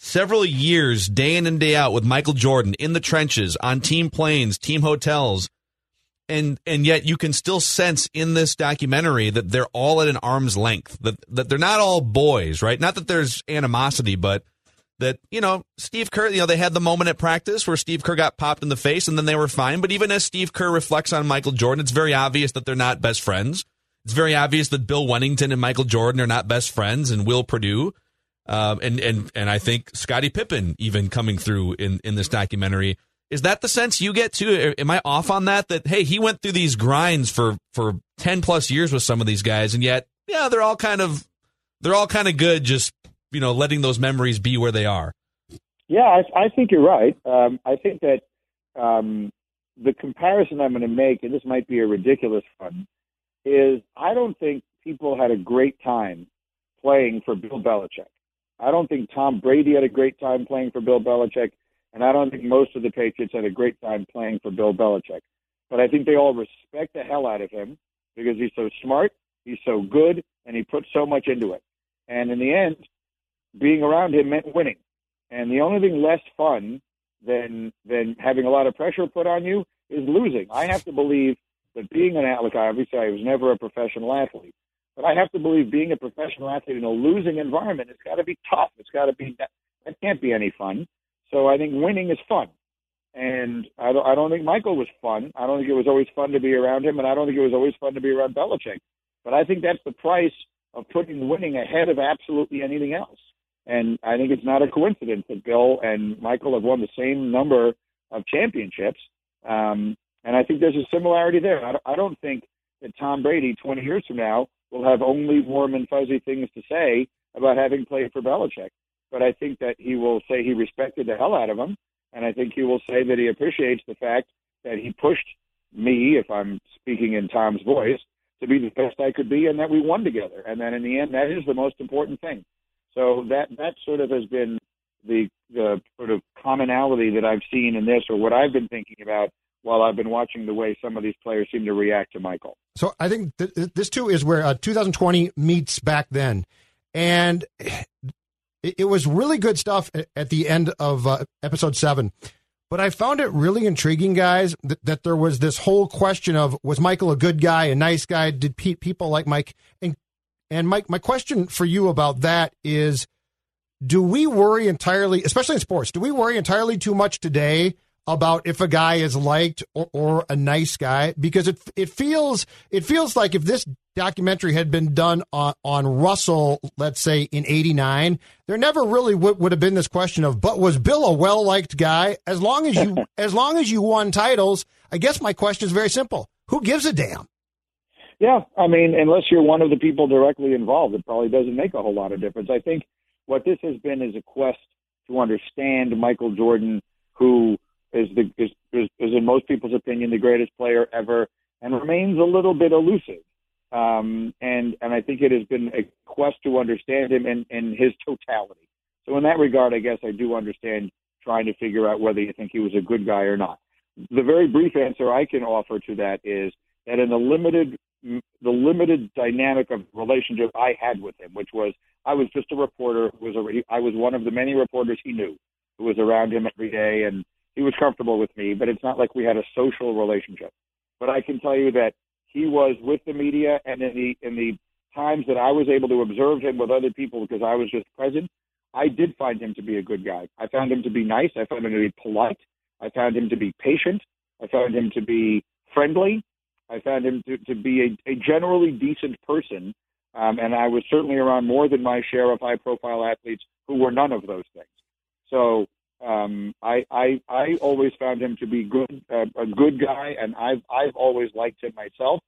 several years, day in and day out, with Michael Jordan in the trenches, on team planes, team hotels, and and yet you can still sense in this documentary that they're all at an arm's length. That that they're not all boys, right? Not that there's animosity, but that you know Steve Kerr. You know they had the moment at practice where Steve Kerr got popped in the face, and then they were fine. But even as Steve Kerr reflects on Michael Jordan, it's very obvious that they're not best friends. It's very obvious that Bill Wennington and Michael Jordan are not best friends, and Will Perdue um, and and and I think Scottie Pippen even coming through in in this documentary. Is that the sense you get too? Am I off on that? That hey, he went through these grinds for for ten plus years with some of these guys, and yet yeah, they're all kind of they're all kind of good. Just you know, letting those memories be where they are. Yeah, I, I think you're right. Um, I think that um, the comparison I'm going to make, and this might be a ridiculous one, is I don't think people had a great time playing for Bill Belichick. I don't think Tom Brady had a great time playing for Bill Belichick, and I don't think most of the Patriots had a great time playing for Bill Belichick. But I think they all respect the hell out of him because he's so smart, he's so good, and he put so much into it. And in the end, being around him meant winning. And the only thing less fun than than having a lot of pressure put on you is losing. I have to believe that being an athlete, obviously I was never a professional athlete, but I have to believe being a professional athlete in a losing environment, it's got to be tough. It's got to be, that can't be any fun. So I think winning is fun. And I don't, I don't think Michael was fun. I don't think it was always fun to be around him, and I don't think it was always fun to be around Belichick. But I think that's the price of putting winning ahead of absolutely anything else. And I think it's not a coincidence that Bill and Michael have won the same number of championships. Um, and I think there's a similarity there. I, I don't think that Tom Brady, 20 years from now, will have only warm and fuzzy things to say about having played for Belichick. But I think that he will say he respected the hell out of him. And I think he will say that he appreciates the fact that he pushed me, if I'm speaking in Tom's voice, to be the best I could be and that we won together. And then in the end, that is the most important thing. So that, that sort of has been the, the sort of commonality that I've seen in this or what I've been thinking about while I've been watching the way some of these players seem to react to Michael. So I think th- this too is where uh, 2020 meets back then, and it, it, was really good stuff at the end of uh, episode seven. But I found it really intriguing, guys, that, that, there was this whole question of was Michael a good guy, a nice guy? Did pe- people like Mike? And and Mike, my question for you about that is, do we worry entirely, especially in sports, do we worry entirely too much today about if a guy is liked or, or, a nice guy because it it feels it feels like if this documentary had been done on, on Russell, let's say in '89, there never really would, would have been this question of, but was Bill a well liked guy? As long as you as long as you won titles, I guess my question is very simple: Who gives a damn? Yeah, I mean, unless you're one of the people directly involved, it probably doesn't make a whole lot of difference. I think what this has been is a quest to understand Michael Jordan, who is the is, is, is in most people's opinion the greatest player ever, and remains a little bit elusive. Um, and and I think it has been a quest to understand him in, in his totality. So in that regard, I guess I do understand trying to figure out whether you think he was a good guy or not. The very brief answer I can offer to that is that in the limited the limited dynamic of relationship I had with him, which was I was just a reporter was a, I was one of the many reporters he knew who was around him every day and he was comfortable with me, but it's not like we had a social relationship. But I can tell you that he was with the media, and in the in the times that I was able to observe him with other people because I was just present, I did find him to be a good guy. I found him to be nice. I found him to be polite. I found him to be patient. I found him to be friendly. I found him to, to be a, a generally decent person. Um, and I was certainly around more than my share of high profile athletes who were none of those things. So um, I, I I always found him to be good, uh, a good guy, and I've I've always liked him myself.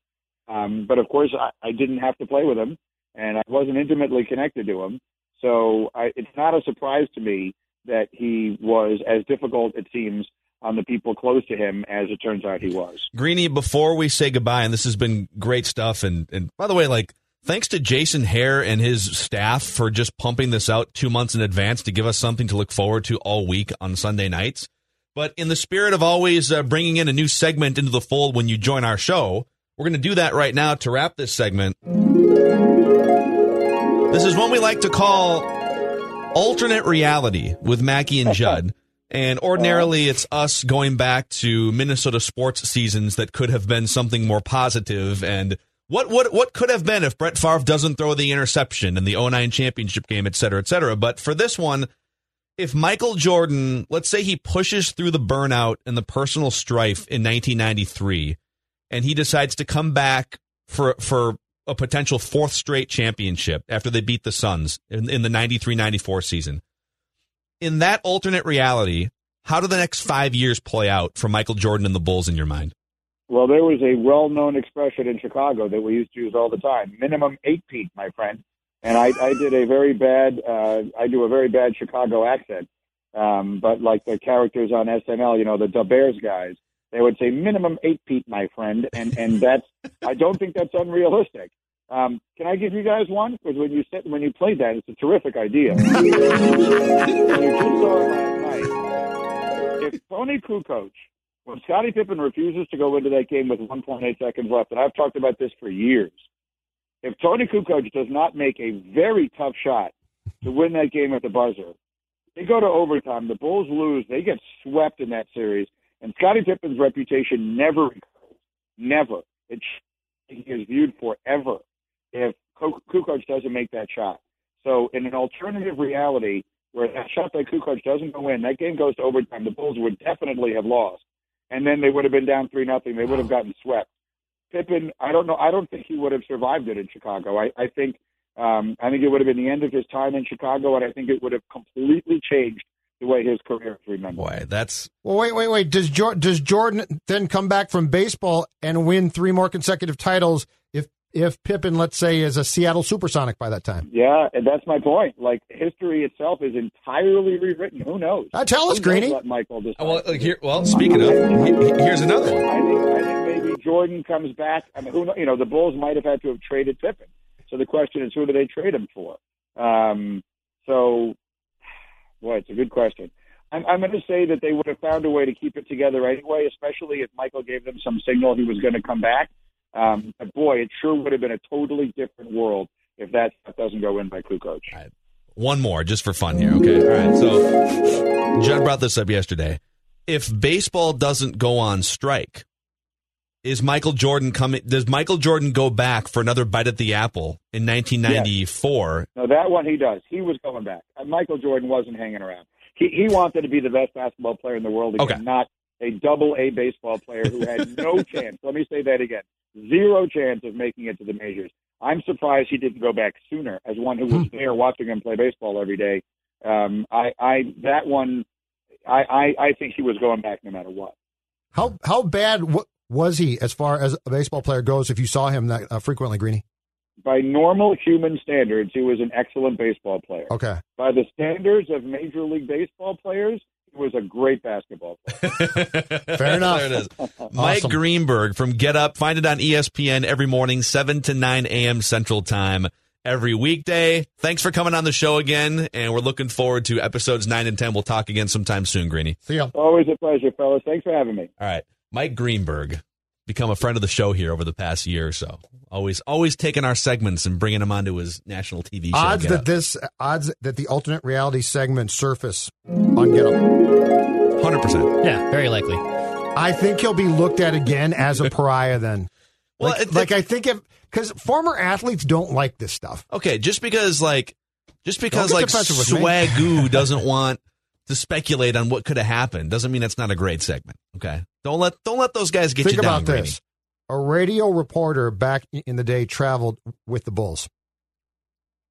Um, but of course, I, I didn't have to play with him, and I wasn't intimately connected to him. So I, it's not a surprise to me that he was as difficult, it seems, on the people close to him as it turns out he was. Greeny, before we say goodbye, and this has been great stuff, and and by the way, like thanks to Jason Hehir and his staff for just pumping this out two months in advance to give us something to look forward to all week on Sunday nights. But in the spirit of always uh, bringing in a new segment into the fold when you join our show, we're going to do that right now to wrap this segment. This is one we like to call alternate reality with Mackey and Judd. And ordinarily, it's us going back to Minnesota sports seasons that could have been something more positive and what what what could have been if Brett Favre doesn't throw the interception in the 09 championship game, et cetera, et cetera. But for this one, if Michael Jordan, let's say he pushes through the burnout and the personal strife in 1993, and he decides to come back for for a potential fourth straight championship after they beat the Suns in, in the 93-94 season. In that alternate reality, how do the next five years play out for Michael Jordan and the Bulls in your mind? Well, there was a well-known expression in Chicago that we used to use all the time: minimum eight peat, my friend. And I, I did a very bad, uh, I do a very bad Chicago accent. Um, but like the characters on SNL, you know, the Da Bears guys, they would say minimum eight feet, my friend, and and that's I don't think that's unrealistic. Um, can I give you guys one? Because when you said when you played that, it's a terrific idea. you just saw it last night. If Toni Kukoc, when Scottie Pippen refuses to go into that game with 1.8 seconds left, and I've talked about this for years, if Toni Kukoc does not make a very tough shot to win that game at the buzzer, they go to overtime. The Bulls lose. They get swept in that series. And Scottie Pippen's reputation never recovers. Never. It is viewed forever if Kukoc doesn't make that shot. So in an alternative reality where that shot by Kukoc doesn't go in, that game goes to overtime. The Bulls would definitely have lost, and then they would have been down three nothing. They would have gotten swept. Pippen, I don't know. I don't think he would have survived it in Chicago. I, I think um, I think it would have been the end of his time in Chicago, and I think it would have completely changed the way his career is remembered. Boy, that's well. Wait, wait, wait. Does jo- does Jordan then come back from baseball and win three more consecutive titles if if Pippen, let's say, is a Seattle Supersonic by that time? Yeah, and that's my point. Like history itself is entirely rewritten. Who knows? Uh, tell us, Greeny. knows Michael decide. well. Here, well, speaking of, here's another one. I think I think maybe Jordan comes back. I mean, who know, you know, the Bulls might have had to have traded Pippen. So the question is, who do they trade him for? Um, so, boy, it's a good question. I'm, I'm going to say that they would have found a way to keep it together anyway, especially if Michael gave them some signal he was going to come back. Um, but boy, it sure would have been a totally different world if that stuff doesn't go in by Kukoc. One more, just for fun here. Okay. All right. So, Judd brought this up yesterday. If baseball doesn't go on strike, is Michael Jordan coming? Does Michael Jordan go back for another bite at the apple in 1994? No, that one he does. He was going back. Uh, Michael Jordan wasn't hanging around. He he wanted to be the best basketball player in the world again, Okay. not a double A baseball player who had no chance. Let me say that again. Zero chance of making it to the majors. I'm surprised he didn't go back sooner as one who was there watching him play baseball every day. Um, I, I that one I, I, I think he was going back no matter what. How how bad w- was he as far as a baseball player goes? If you saw him that uh, frequently, Greeny. By normal human standards, he was an excellent baseball player. Okay. By the standards of Major League Baseball players, he was a great basketball player. Fair enough. there it is. Mike Greenberg from Get Up. Find it on ESPN every morning, 7 to 9 a.m. Central Time every weekday. Thanks for coming on the show again, and we're looking forward to episodes 9 and 10. We'll talk again sometime soon, Greeny. See ya. Always a pleasure, fellas. Thanks for having me. All right. Mike Greenberg, become a friend of the show here over the past year or so. Always always taking our segments and bringing them onto his national TV show. Odds that Up. this odds that the alternate reality segment surface on Get Up. 100%. Yeah, very likely. I think he'll be looked at again as a pariah then. Well, like, it- like I think if because former athletes don't like this stuff. Okay, just because like just because like defensive with me. Swagoo doesn't want to speculate on what could have happened doesn't mean it's not a great segment. Okay, don't let don't let those guys get Think you down. Think about this: a radio reporter back in the day traveled with the Bulls.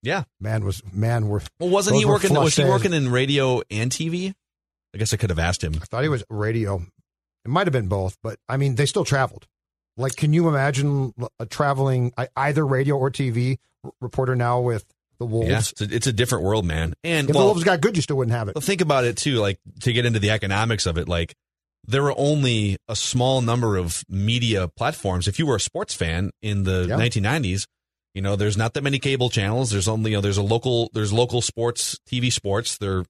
Yeah, man was man were. Well, wasn't he working? Was he working in radio and TV? I guess I could have asked him. I thought he was radio. It might have been both, but I mean, they still traveled. Like, can you imagine a traveling either radio or TV reporter now with the Wolves? Yeah, it's a, it's a different world, man. And if well, the Wolves got good, you still wouldn't have it. Well, think about it too. Like to get into the economics of it, like there were only a small number of media platforms. If you were a sports fan in the Yeah. 1990s, you know, there's not that many cable channels. There's only you know, there's a local there's local sports TV sports. There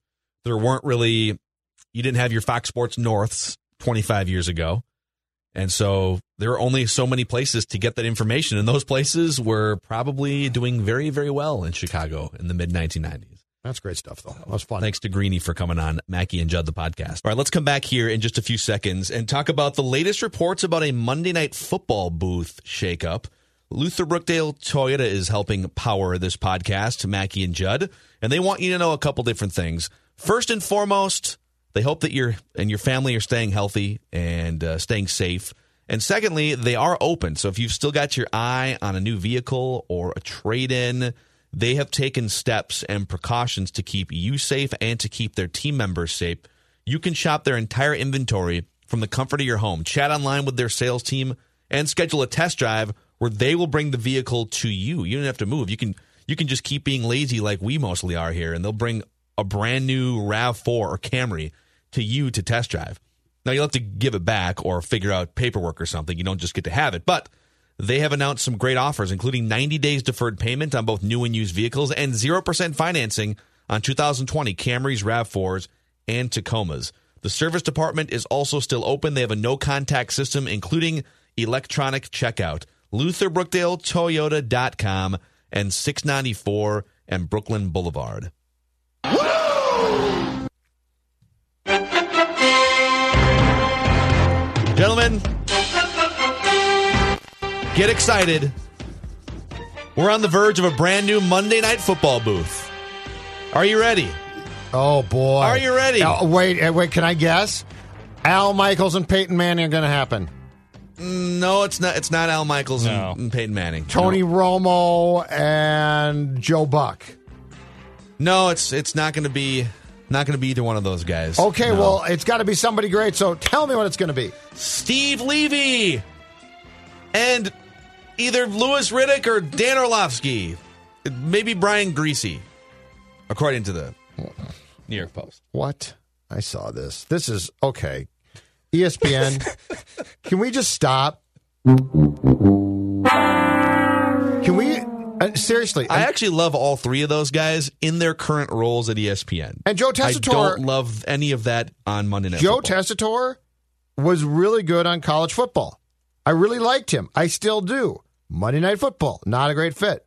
there weren't really you didn't have your Fox Sports Norths 25 years ago. And so there were only so many places to get that information, and those places were probably doing very, very well in Chicago in the mid 1990s. That's great stuff, though. That was fun. Thanks to Greeny for coming on Mackey and Judd the podcast. All right, let's come back here in just a few seconds and talk about the latest reports about a Monday night football booth shakeup. Luther Brookdale Toyota is helping power this podcast, Mackey and Judd, and they want you to know a couple different things. First and foremost, they hope that you and your family are staying healthy and uh, staying safe. And secondly, they are open. So if you've still got your eye on a new vehicle or a trade in, they have taken steps and precautions to keep you safe and to keep their team members safe. You can shop their entire inventory from the comfort of your home. Chat online with their sales team and schedule a test drive where they will bring the vehicle to you. You don't have to move. You can you can just keep being lazy like we mostly are here and they'll bring a a brand new RAV4 or Camry to you to test drive. Now you'll have to give it back or figure out paperwork or something. You don't just get to have it, but they have announced some great offers, including 90 days deferred payment on both new and used vehicles and 0% financing on 2020 Camrys, RAV4s, and Tacomas. The service department is also still open. They have a no contact system, including electronic checkout. LutherBrookdaleToyota.com and 694 and Brooklyn Boulevard. Gentlemen, get excited. We're on the verge of a brand new Monday Night Football booth. Are you ready? Oh boy! Are you ready? Uh, wait, uh, wait. Can I guess? Al Michaels and Peyton Manning are going to happen. No, it's not. It's not Al Michaels No. and, and Peyton Manning. Tony Romo and Joe Buck. No, it's it's not going to be not going to be either one of those guys. Okay, No. well, it's got to be somebody great. So tell me what it's going to be. Steve Levy and either Louis Riddick or Dan Orlovsky, maybe Brian Griese, according to the New York Post. What? I saw this. This is okay. ESPN, can we just stop? Can we uh, seriously? I actually love all three of those guys in their current roles at ESPN. And Joe Tessitore, I don't love any of that on Monday Night Joe Football. Tessitore was really good on college football. I really liked him. I still do. Monday Night Football, not a great fit.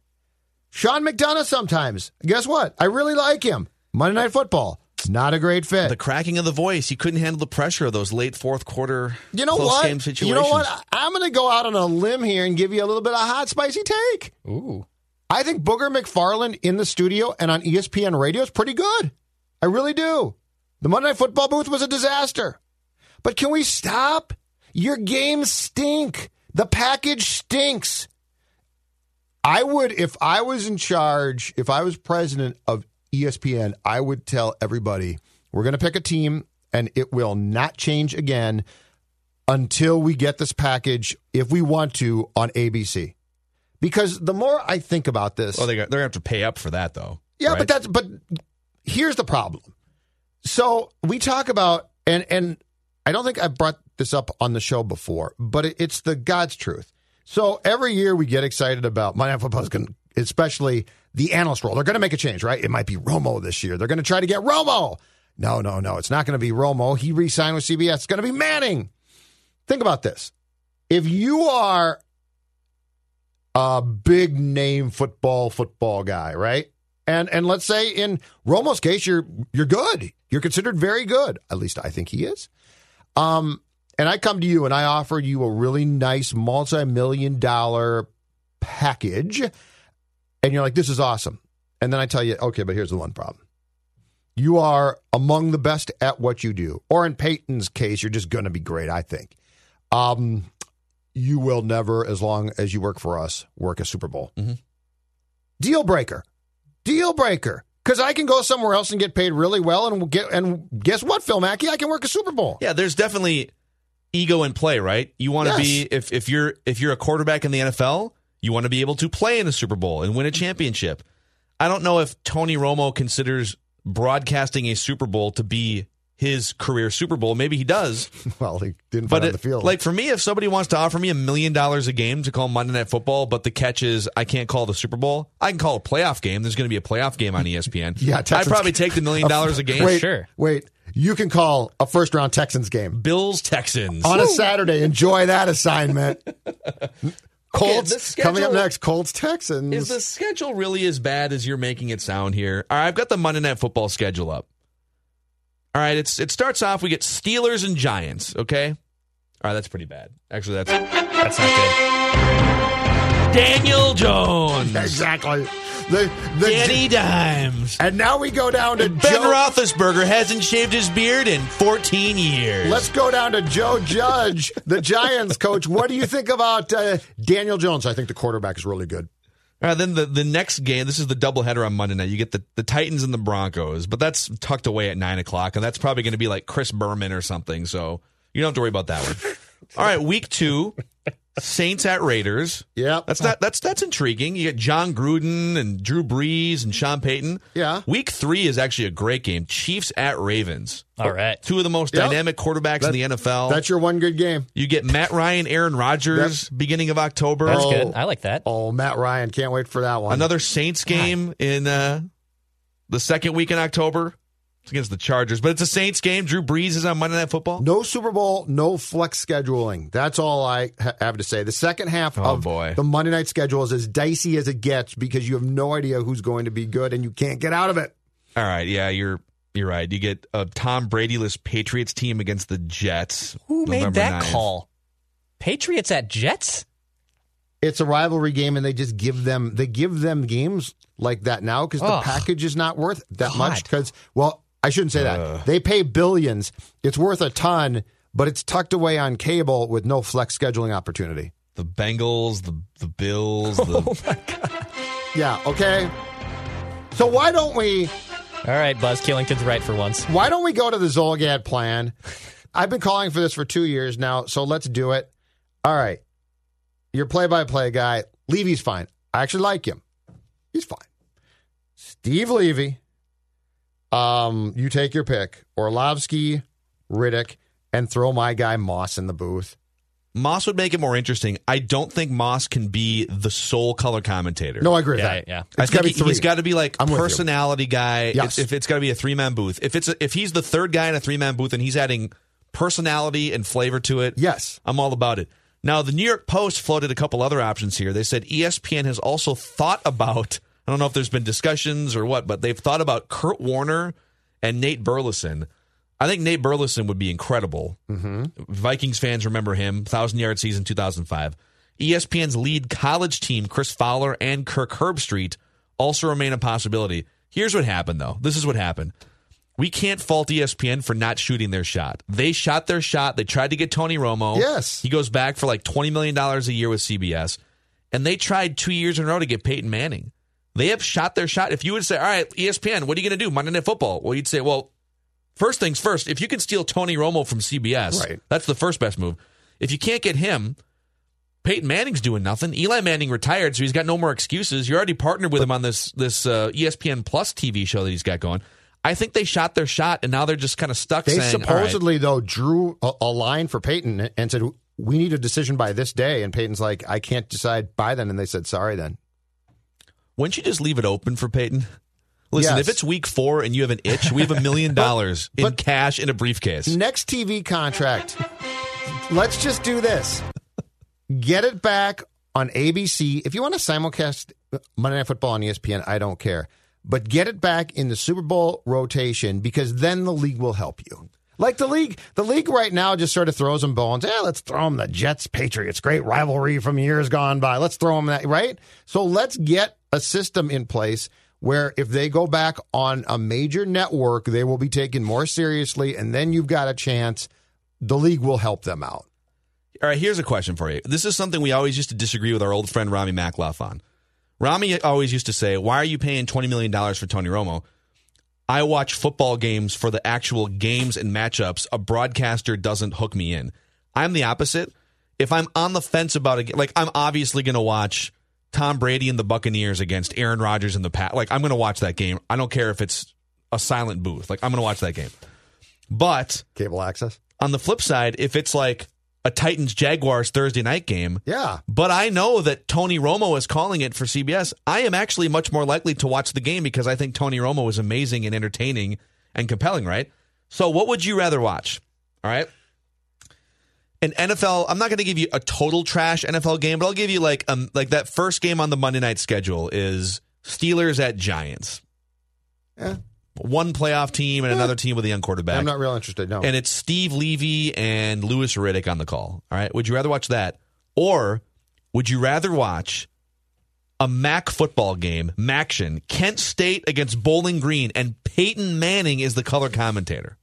Sean McDonough sometimes. Guess what? I really like him. Monday Night Football, not a great fit. the cracking of the voice, he couldn't handle the pressure of those late fourth quarter you know close what? game situations. You know what? I'm going to go out on a limb here and give you a little bit of hot, spicy take. Ooh. I think Booger McFarland in the studio and on ESPN radio is pretty good. I really do. The Monday Night Football booth was a disaster. But can we stop? Your games stink. The package stinks. I would, if I was in charge, if I was president of ESPN, I would tell everybody we're going to pick a team and it will not change again until we get this package, if we want to, on ABC. Because the more I think about this, Well, they going to have to pay up for that, though. yeah, right? but that's but here's the problem. So we talk about and and I don't think I brought this up on the show before, but it, it's the God's truth. So every year we get excited about Monday Night Football is going, especially the analyst role. They're going to make a change, right? It might be Romo this year. They're going to try to get Romo. No, no, no. It's not going to be Romo. He re-signed with CBS. It's going to be Manning. Think about this. If you are a big name football football guy, right? And and let's say in Romo's case, you're you're good. You're considered very good. At least I think he is. Um, and I come to you and I offer you a really nice multi-million dollar package, and you're like, "This is awesome." And then I tell you, "Okay, but here's the one problem: you are among the best at what you do." Or in Peyton's case, you're just going to be great. I think. Um, you will never, as long as you work for us, work a Super Bowl. Mm-hmm. Deal breaker. Deal breaker. Because I can go somewhere else and get paid really well, and get and guess what, Phil Mackey, I can work a Super Bowl. Yeah, there's definitely ego in play, right? You want to Yes. be if if you're if you're a quarterback in the NFL, you want to be able to play in a Super Bowl and win a championship. I don't know if Tony Romo considers broadcasting a Super Bowl to be his career Super Bowl. Maybe he does. Well, he didn't But put on it- the field. like for me, if somebody wants to offer me a million dollars a game to call Monday Night Football, but the catch is I can't call the Super Bowl, I can call a playoff game. There's going to be a playoff game on ESPN. Yeah, I'd probably take the million dollars a game. wait, sure. wait, you can call a first round Texans game Bills Texans on a Saturday. Enjoy that assignment. Colts the coming up next. Colts Texans. Is the schedule really as bad as you're making it sound here? All right, I've got the Monday Night Football schedule up. All right, it's it starts off. We get Steelers and Giants. Okay, all right, that's pretty bad. Actually, that's That's not good. Daniel Jones, exactly the the Danny Dimes, and now we go down to Ben Joe. Roethlisberger hasn't shaved his beard in 14 years. Let's go down to Joe Judge, the Giants coach. What do you think about uh, Daniel Jones? I think the quarterback is really good. Then the, the next game, this is the doubleheader on Monday night. You get the, the Titans and the Broncos, but that's tucked away at 9 o'clock, and that's probably going to be like Chris Berman or something, so you don't have to worry about that one. All right, week two, Saints at Raiders. Yeah, That's not that's that's intriguing. You get Jon Gruden and Drew Brees and Sean Payton. Yeah. Week three is actually a great game. Chiefs at Ravens. All right. Two of the most Yep. dynamic quarterbacks That- in the NFL. That's your one good game. you get Matt Ryan, Aaron Rodgers, beginning of October. That's Oh. good. I like that. Oh, Matt Ryan, can't wait for that one. Another Saints game in uh, the second week in October. It's against the Chargers, but it's a Saints game. Drew Brees is on Monday Night Football. No Super Bowl, no flex scheduling. That's all I ha- have to say. The second half Oh, of boy. the Monday night schedule is as dicey as it gets because you have no idea who's going to be good and you can't get out of it. All right, yeah, you're you're right. You get a Tom Brady-less Patriots team against the Jets. Who made that 9th. call? Patriots at Jets? It's a rivalry game, and they just give them they give them games like that now because the package is not worth that God. much. Because well, I shouldn't say that uh. they pay billions. It's worth a ton, but it's tucked away on cable with no flex scheduling opportunity. The Bengals, the the Bills, Oh the Yeah. Okay. So why don't we? All right, Buzz Killington's right for once. Why don't we go to the Zulgad plan? I've been calling for this for two years now, so let's do it. All right. Your play by play guy, Levy's fine. I actually like him. He's fine. Steve Levy, um, you take your pick. Orlovsky, Riddick, and throw my guy Moss in the booth. Moss would make it more interesting. I don't think Moss can be the sole color commentator. No, I agree with Yeah, that. yeah. I It's think got to be he- three. he's got to be like I'm personality guy. Yes. If, if it's got to be a three man booth, if it's a, if he's the third guy in a three man booth and he's adding personality and flavor to it, Yes. I'm all about it. Now, the New York Post floated a couple other options here. They said ESPN has also thought about. I don't know if there's been discussions or what, but they've thought about Kurt Warner and Nate Burleson. I think Nate Burleson would be incredible. Mm-hmm. Vikings fans remember him, thousand yard season 2005. ESPN's lead college team, Chris Fowler and Kirk Herbstreit, also remain a possibility. Here's what happened, though. This is what happened. We can't fault ESPN for not shooting their shot. They shot their shot. They tried to get Tony Romo. Yes. He goes back for like $20 million a year with CBS. And they tried two years in a row to get Peyton Manning. They have shot their shot. If you would say, all right, ESPN, what are you going to do? Monday Night Football. Well, you'd say, well, first things first, if you can steal Tony Romo from CBS, Right. that's the first best move. If you can't get him, Peyton Manning's doing nothing. Eli Manning retired, so he's got no more excuses. You already partnered with him on this this uh, ESPN Plus TV show that he's got going. I think they shot their shot, and now they're just kind of stuck. They saying, all right, supposedly, though, drew a, a line for Peyton and said, We need a decision by this day. And Peyton's like, I can't decide by then. And they said, Sorry then. Wouldn't you just leave it open for Peyton? Listen, Yes. if it's week four and you have an itch, we have a million dollars in but- cash in a briefcase. Next TV contract. Let's just do this. Get it back on ABC. If you want to simulcast Monday Night Football on ESPN, I don't care. But get it back in the Super Bowl rotation because then the league will help you. Like the league, the league right now just sort of throws them bones. Yeah, let's throw them the Jets Patriots, great rivalry from years gone by. Let's throw them that, right? So let's get a system in place where if they go back on a major network, they will be taken more seriously, and then you've got a chance. The league will help them out. All right, here's a question for you. This is something we always used to disagree with our old friend Rami Makloff on. Rami always used to say, Why are you paying $20 million for Tony Romo? I watch football games for the actual games and matchups. A broadcaster doesn't hook me in. I'm the opposite. If I'm on the fence about it, like I'm obviously going to watch Tom Brady and the Buccaneers against Aaron Rodgers and the Pat. Like I'm going to watch that game. I don't care if it's a silent booth. Like I'm going to watch that game. But Cable access. on the flip side, if it's like a Titans Jaguars Thursday night game, Yeah. but I know that Tony Romo is calling it for CBS, I am actually much more likely to watch the game because I think Tony Romo is amazing and entertaining and compelling, right? So, what would you rather watch? All right. An NFL, I'm not going to give you a total trash NFL game, but I'll give you like um like that first game on the Monday night schedule is Steelers at Giants. Yeah. One playoff team and another team with a young quarterback. I'm not real interested. No. And it's Steve Levy and Louis Riddick on the call. All right. Would you rather watch that? Or would you rather watch a MAC football game, Maction, Kent State against Bowling Green, and Peyton Manning is the color commentator?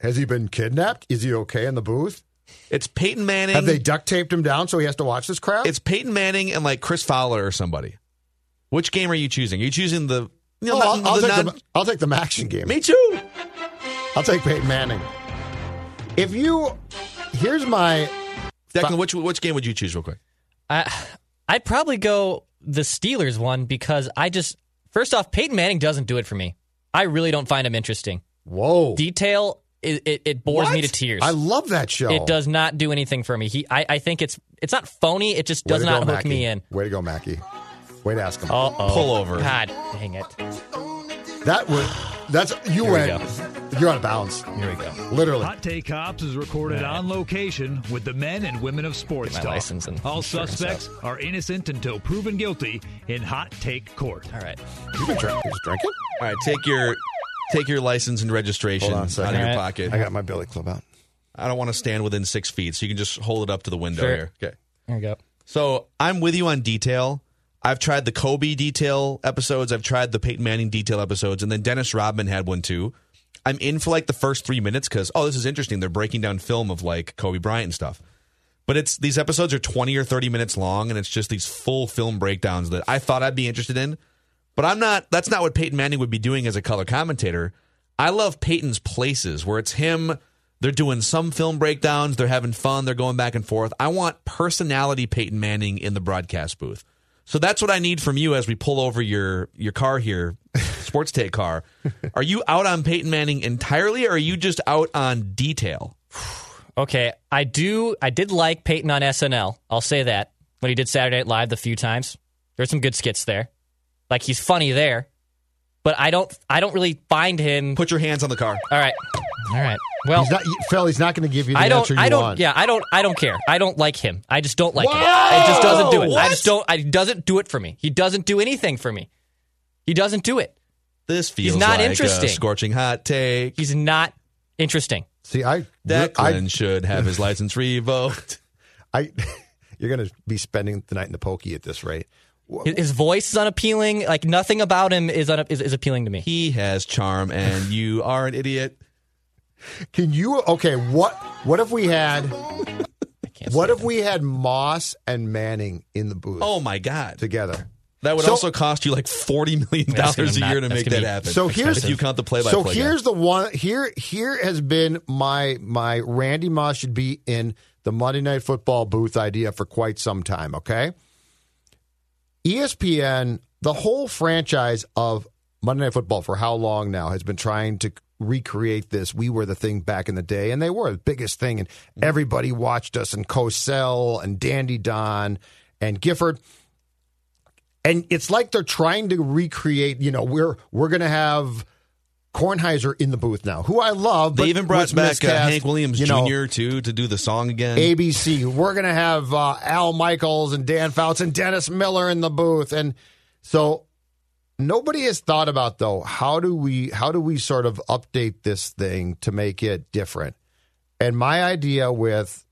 Has he been kidnapped? Is he okay in the booth? It's Peyton Manning. Have they duct taped him down so he has to watch this crap? It's Peyton Manning and like Chris Fowler or somebody. Which game are you choosing? Are you choosing the. You know, Oh, I'll, I'll the take non- the, I'll take the action game. Me too. I'll take Peyton Manning. If you, here's my Declan, which which game would you choose real quick? I, I'd probably go the Steelers one because I just first off, Peyton Manning doesn't do it for me. I really don't find him interesting. Whoa. Detail it, it, it bores What? me to tears. I love that show. It does not do anything for me. He, I, I think it's it's not phony. It just Way does not go, hook Mackey. me in. Way to go, Mackey. Way to ask him. Uh oh. Pull over. God dang it. That was that's you Here we went. You're out of bounds. Here we go. Literally. Hot Take Cops is recorded All right. on location with the men and women of sports Get my talk. license and All insurance suspects are innocent until proven guilty in Hot Take Court. All right. You've been drinking. Just drinking? All right, take your take your license and registration on out second. of your All right. pocket. I got my billy club out. I don't want to stand within six feet, so you can just hold it up to the window Sure. here. Okay. There we go. So I'm with you on detail. I've tried the Kobe detail episodes. I've tried the Peyton Manning detail episodes, and then Dennis Rodman had one too. I'm in for like the first three minutes because oh, this is interesting. They're breaking down film of like Kobe Bryant and stuff. But it's these episodes are 20 or 30 minutes long, and it's just these full film breakdowns that I thought I'd be interested in. But I'm not. That's not what Peyton Manning would be doing as a color commentator. I love Peyton's places where it's him. They're doing some film breakdowns. They're having fun. They're going back and forth. I want personality Peyton Manning in the broadcast booth. So that's what I need from you as we pull over your your car here, sports take car. Are you out on Peyton Manning entirely, or are you just out on detail? Okay, I do. I did like Peyton on SNL. I'll say that when he did Saturday Night Live the few times, there's some good skits there. Like he's funny there, but I don't. I don't really find him. Put your hands on the car. All right, all right. Well, He's not, Phil, he's not going to give you the I don't. answer you I don't. want. Yeah, I don't. I don't care. I don't like him. I just don't like him. It just doesn't do it. I just don't. I he doesn't do it for me. He doesn't do anything for me. He doesn't do it. This feels not like interesting. a scorching hot take. He's not interesting. See, I, Declan I, should have his license revoked. I, you're going to be spending the night in the pokey at this rate. His, his voice is unappealing. Like nothing about him is, un, is is appealing to me. He has charm, and you are an idiot. Can you? Okay, what? What if we had? What stand if we had Moss and Manning in the booth Oh my god, together? that would So- also cost you like forty million dollars a year not- to make that happen. So here's if you count the play-by-play. So guy. here's the one. Here, here has been my my Randy Moss should be in the Monday Night Football booth idea for quite some time. Okay, ESPN, the whole franchise of Monday Night Football for how long now has been trying to recreate this. We were the thing back in the day, and they were the biggest thing, and everybody watched us, and Cosell and Dandy Don and Gifford and it's like they're trying to recreate. You know, we're we're going to have Kornheiser in the booth now, who I love. they even brought back uh, Hank Williams you know, Jr. too to do the song again. ABC. We're going to have uh, Al Michaels and Dan Fouts and Dennis Miller in the booth, and so nobody has thought about though how do we how do we sort of update this thing to make it different. And my idea with,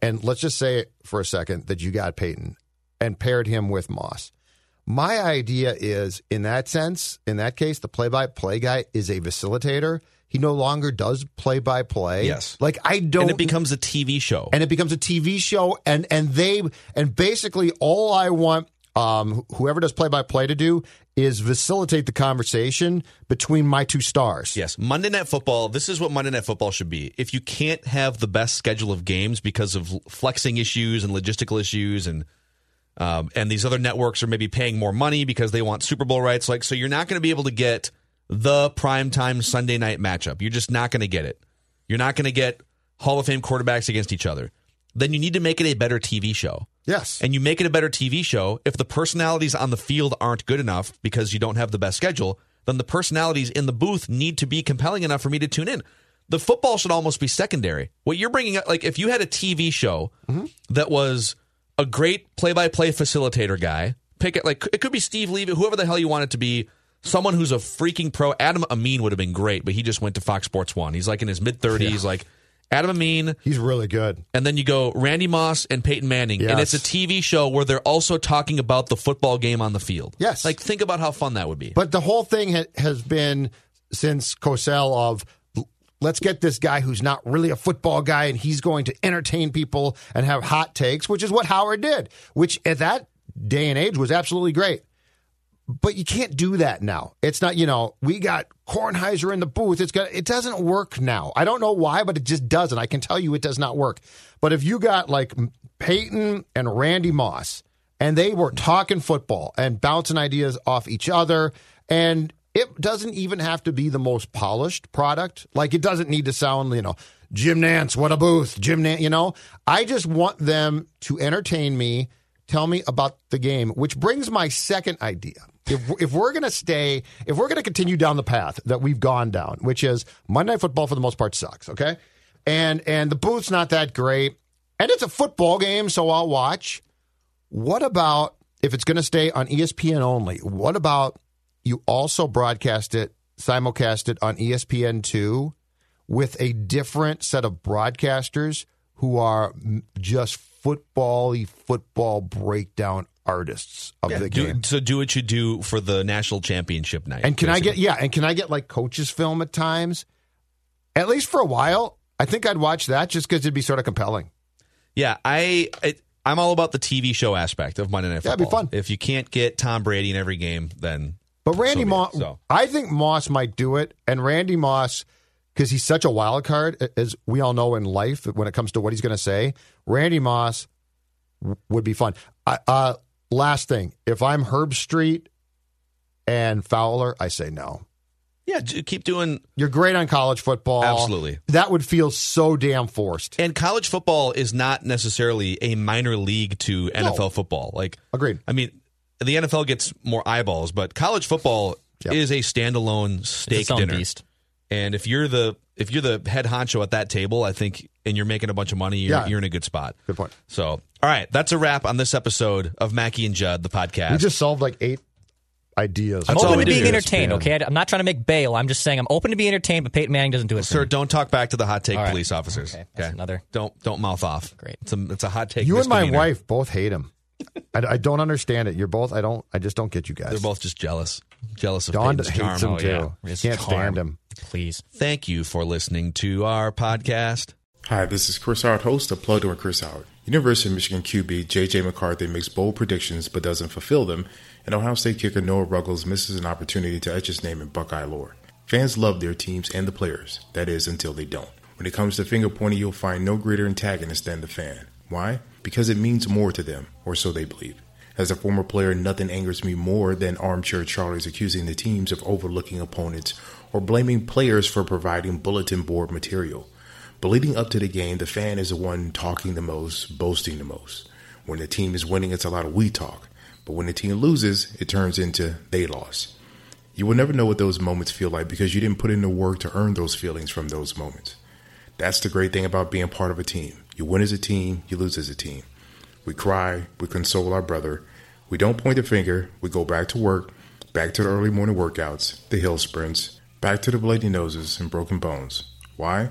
and let's just say for a second that you got Peyton and paired him with Moss. My idea is, in that sense, in that case, the play-by-play guy is a facilitator. He no longer does play-by-play. Yes. like I don't. and it becomes a TV show. and it becomes a TV show, and and they and basically all I want, um, whoever does play-by-play to do is facilitate the conversation between my two stars. Yes, Monday Night Football. This is what Monday Night Football should be. If you can't have the best schedule of games because of flexing issues and logistical issues, and um, and these other networks are maybe paying more money because they want Super Bowl rights, like so, you're not going to be able to get the primetime Sunday night matchup. You're just not going to get it. You're not going to get Hall of Fame quarterbacks against each other. Then you need to make it a better TV show. Yes. And you make it a better TV show if the personalities on the field aren't good enough because you don't have the best schedule, then the personalities in the booth need to be compelling enough for me to tune in. The football should almost be secondary. What you're bringing up, like if you had a TV show mm-hmm. that was a great play-by-play facilitator guy, pick it like it could be Steve Levy, whoever the hell you want it to be, someone who's a freaking pro. Adam Amin would have been great, but he just went to Fox Sports One. He's like in his mid 30s, like Adam Amin. He's really good. And then you go Randy Moss and Peyton Manning, and it's a TV show where they're also talking about the football game on the field. Yes. like think about how fun that would be. But the whole thing ha- has been since Cosell of let's get this guy who's not really a football guy and he's going to entertain people and have hot takes, which is what Howard did, which at that day and age was absolutely great. But you can't do that now. It's not, you know, we got Kornheiser in the booth. It's got it doesn't work now. I don't know why, but it just doesn't. I can tell you it does not work. But if you got like Peyton and Randy Moss and they were talking football and bouncing ideas off each other and it doesn't even have to be the most polished product. Like it doesn't need to sound, you know, Jim Nantz, what a booth. Jim Nantz. you know. I just want them to entertain me, tell me about the game, which brings my second idea. If, if we're going to stay, if we're going to continue down the path that we've gone down, which is Monday Night Football for the most part sucks, okay? And and the booth's not that great. And it's a football game, so I'll watch. What about if it's going to stay on ESPN only? What about you also broadcast it, simulcast it on ESPN2 with a different set of broadcasters who are just football football breakdown artists of Yeah, the do- game. so do what you do for the national championship night. And can I get yeah, and can I get like coaches film at times? At least for a while. I think I'd watch that just because it'd be sort of compelling. Yeah, I, I'm all about the TV show aspect of Monday Night Football. That'd be fun. If you can't get Tom Brady in every game, then But Randy so. Moss, So I think Moss might do it, and Randy Moss, because he's such a wild card, as we all know in life, when it comes to what he's going to say, Randy Moss w- would be fun. I, uh, last thing, if I'm Herbstreit and Fowler, I say no. yeah, keep doing. You're great on college football. Absolutely. That would feel so damn forced. And college football is not necessarily a minor league to NFL football. Like, Agreed. I mean, the NFL gets more eyeballs, but college football Yep. is a standalone steak its own dinner. beast. And if you're the if you're the head honcho at that table, I think, and you're making a bunch of money, you're, Yeah. you're in a good spot. Good point. So, all right, that's a wrap on this episode of Mackey and Judd, the podcast. We just solved like eight ideas. I'm That's open to being entertained, Yeah. okay? I'm not trying to make bail. I'm just saying I'm open to being entertained, but Peyton Manning doesn't do it. for Sir, me. don't talk back to the hot take All right. police officers. Okay, that's another- Don't don't mouth off. Great. It's a, it's a hot take. You and my wife both hate him. I, I don't understand it. You're both. I don't. I just don't get you guys. They're both just jealous. Jealous of Dawn Peyton's hates charm. him Oh, too. yeah. Can't charm. stand him. Please. Thank you for listening to our podcast. Hi, this is Chris Howard, host of Plugged In Chris Howard. University of Michigan QB J.J. McCarthy makes bold predictions but doesn't fulfill them, and Ohio State kicker Noah Ruggles misses an opportunity to etch his name in Buckeye lore. Fans love their teams and the players, that is, until they don't. When it comes to finger pointing, you'll find no greater antagonist than the fan. Why? Because it means more to them, or so they believe. As a former player, nothing angers me more than armchair Charlies accusing the teams of overlooking opponents or blaming players for providing bulletin board material. But leading up to the game, the fan is the one talking the most, boasting the most. When the team is winning, it's a lot of we talk. But when the team loses, it turns into they lost. You will never know what those moments feel like because you didn't put in the work to earn those feelings from those moments. That's the great thing about being part of a team. You win as a team, you lose as a team. We cry, we console our brother. We don't point the finger, we go back to work, back to the early morning workouts, the hill sprints, back to the bloody noses and broken bones. Why?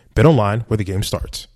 BetOnline, where the game starts.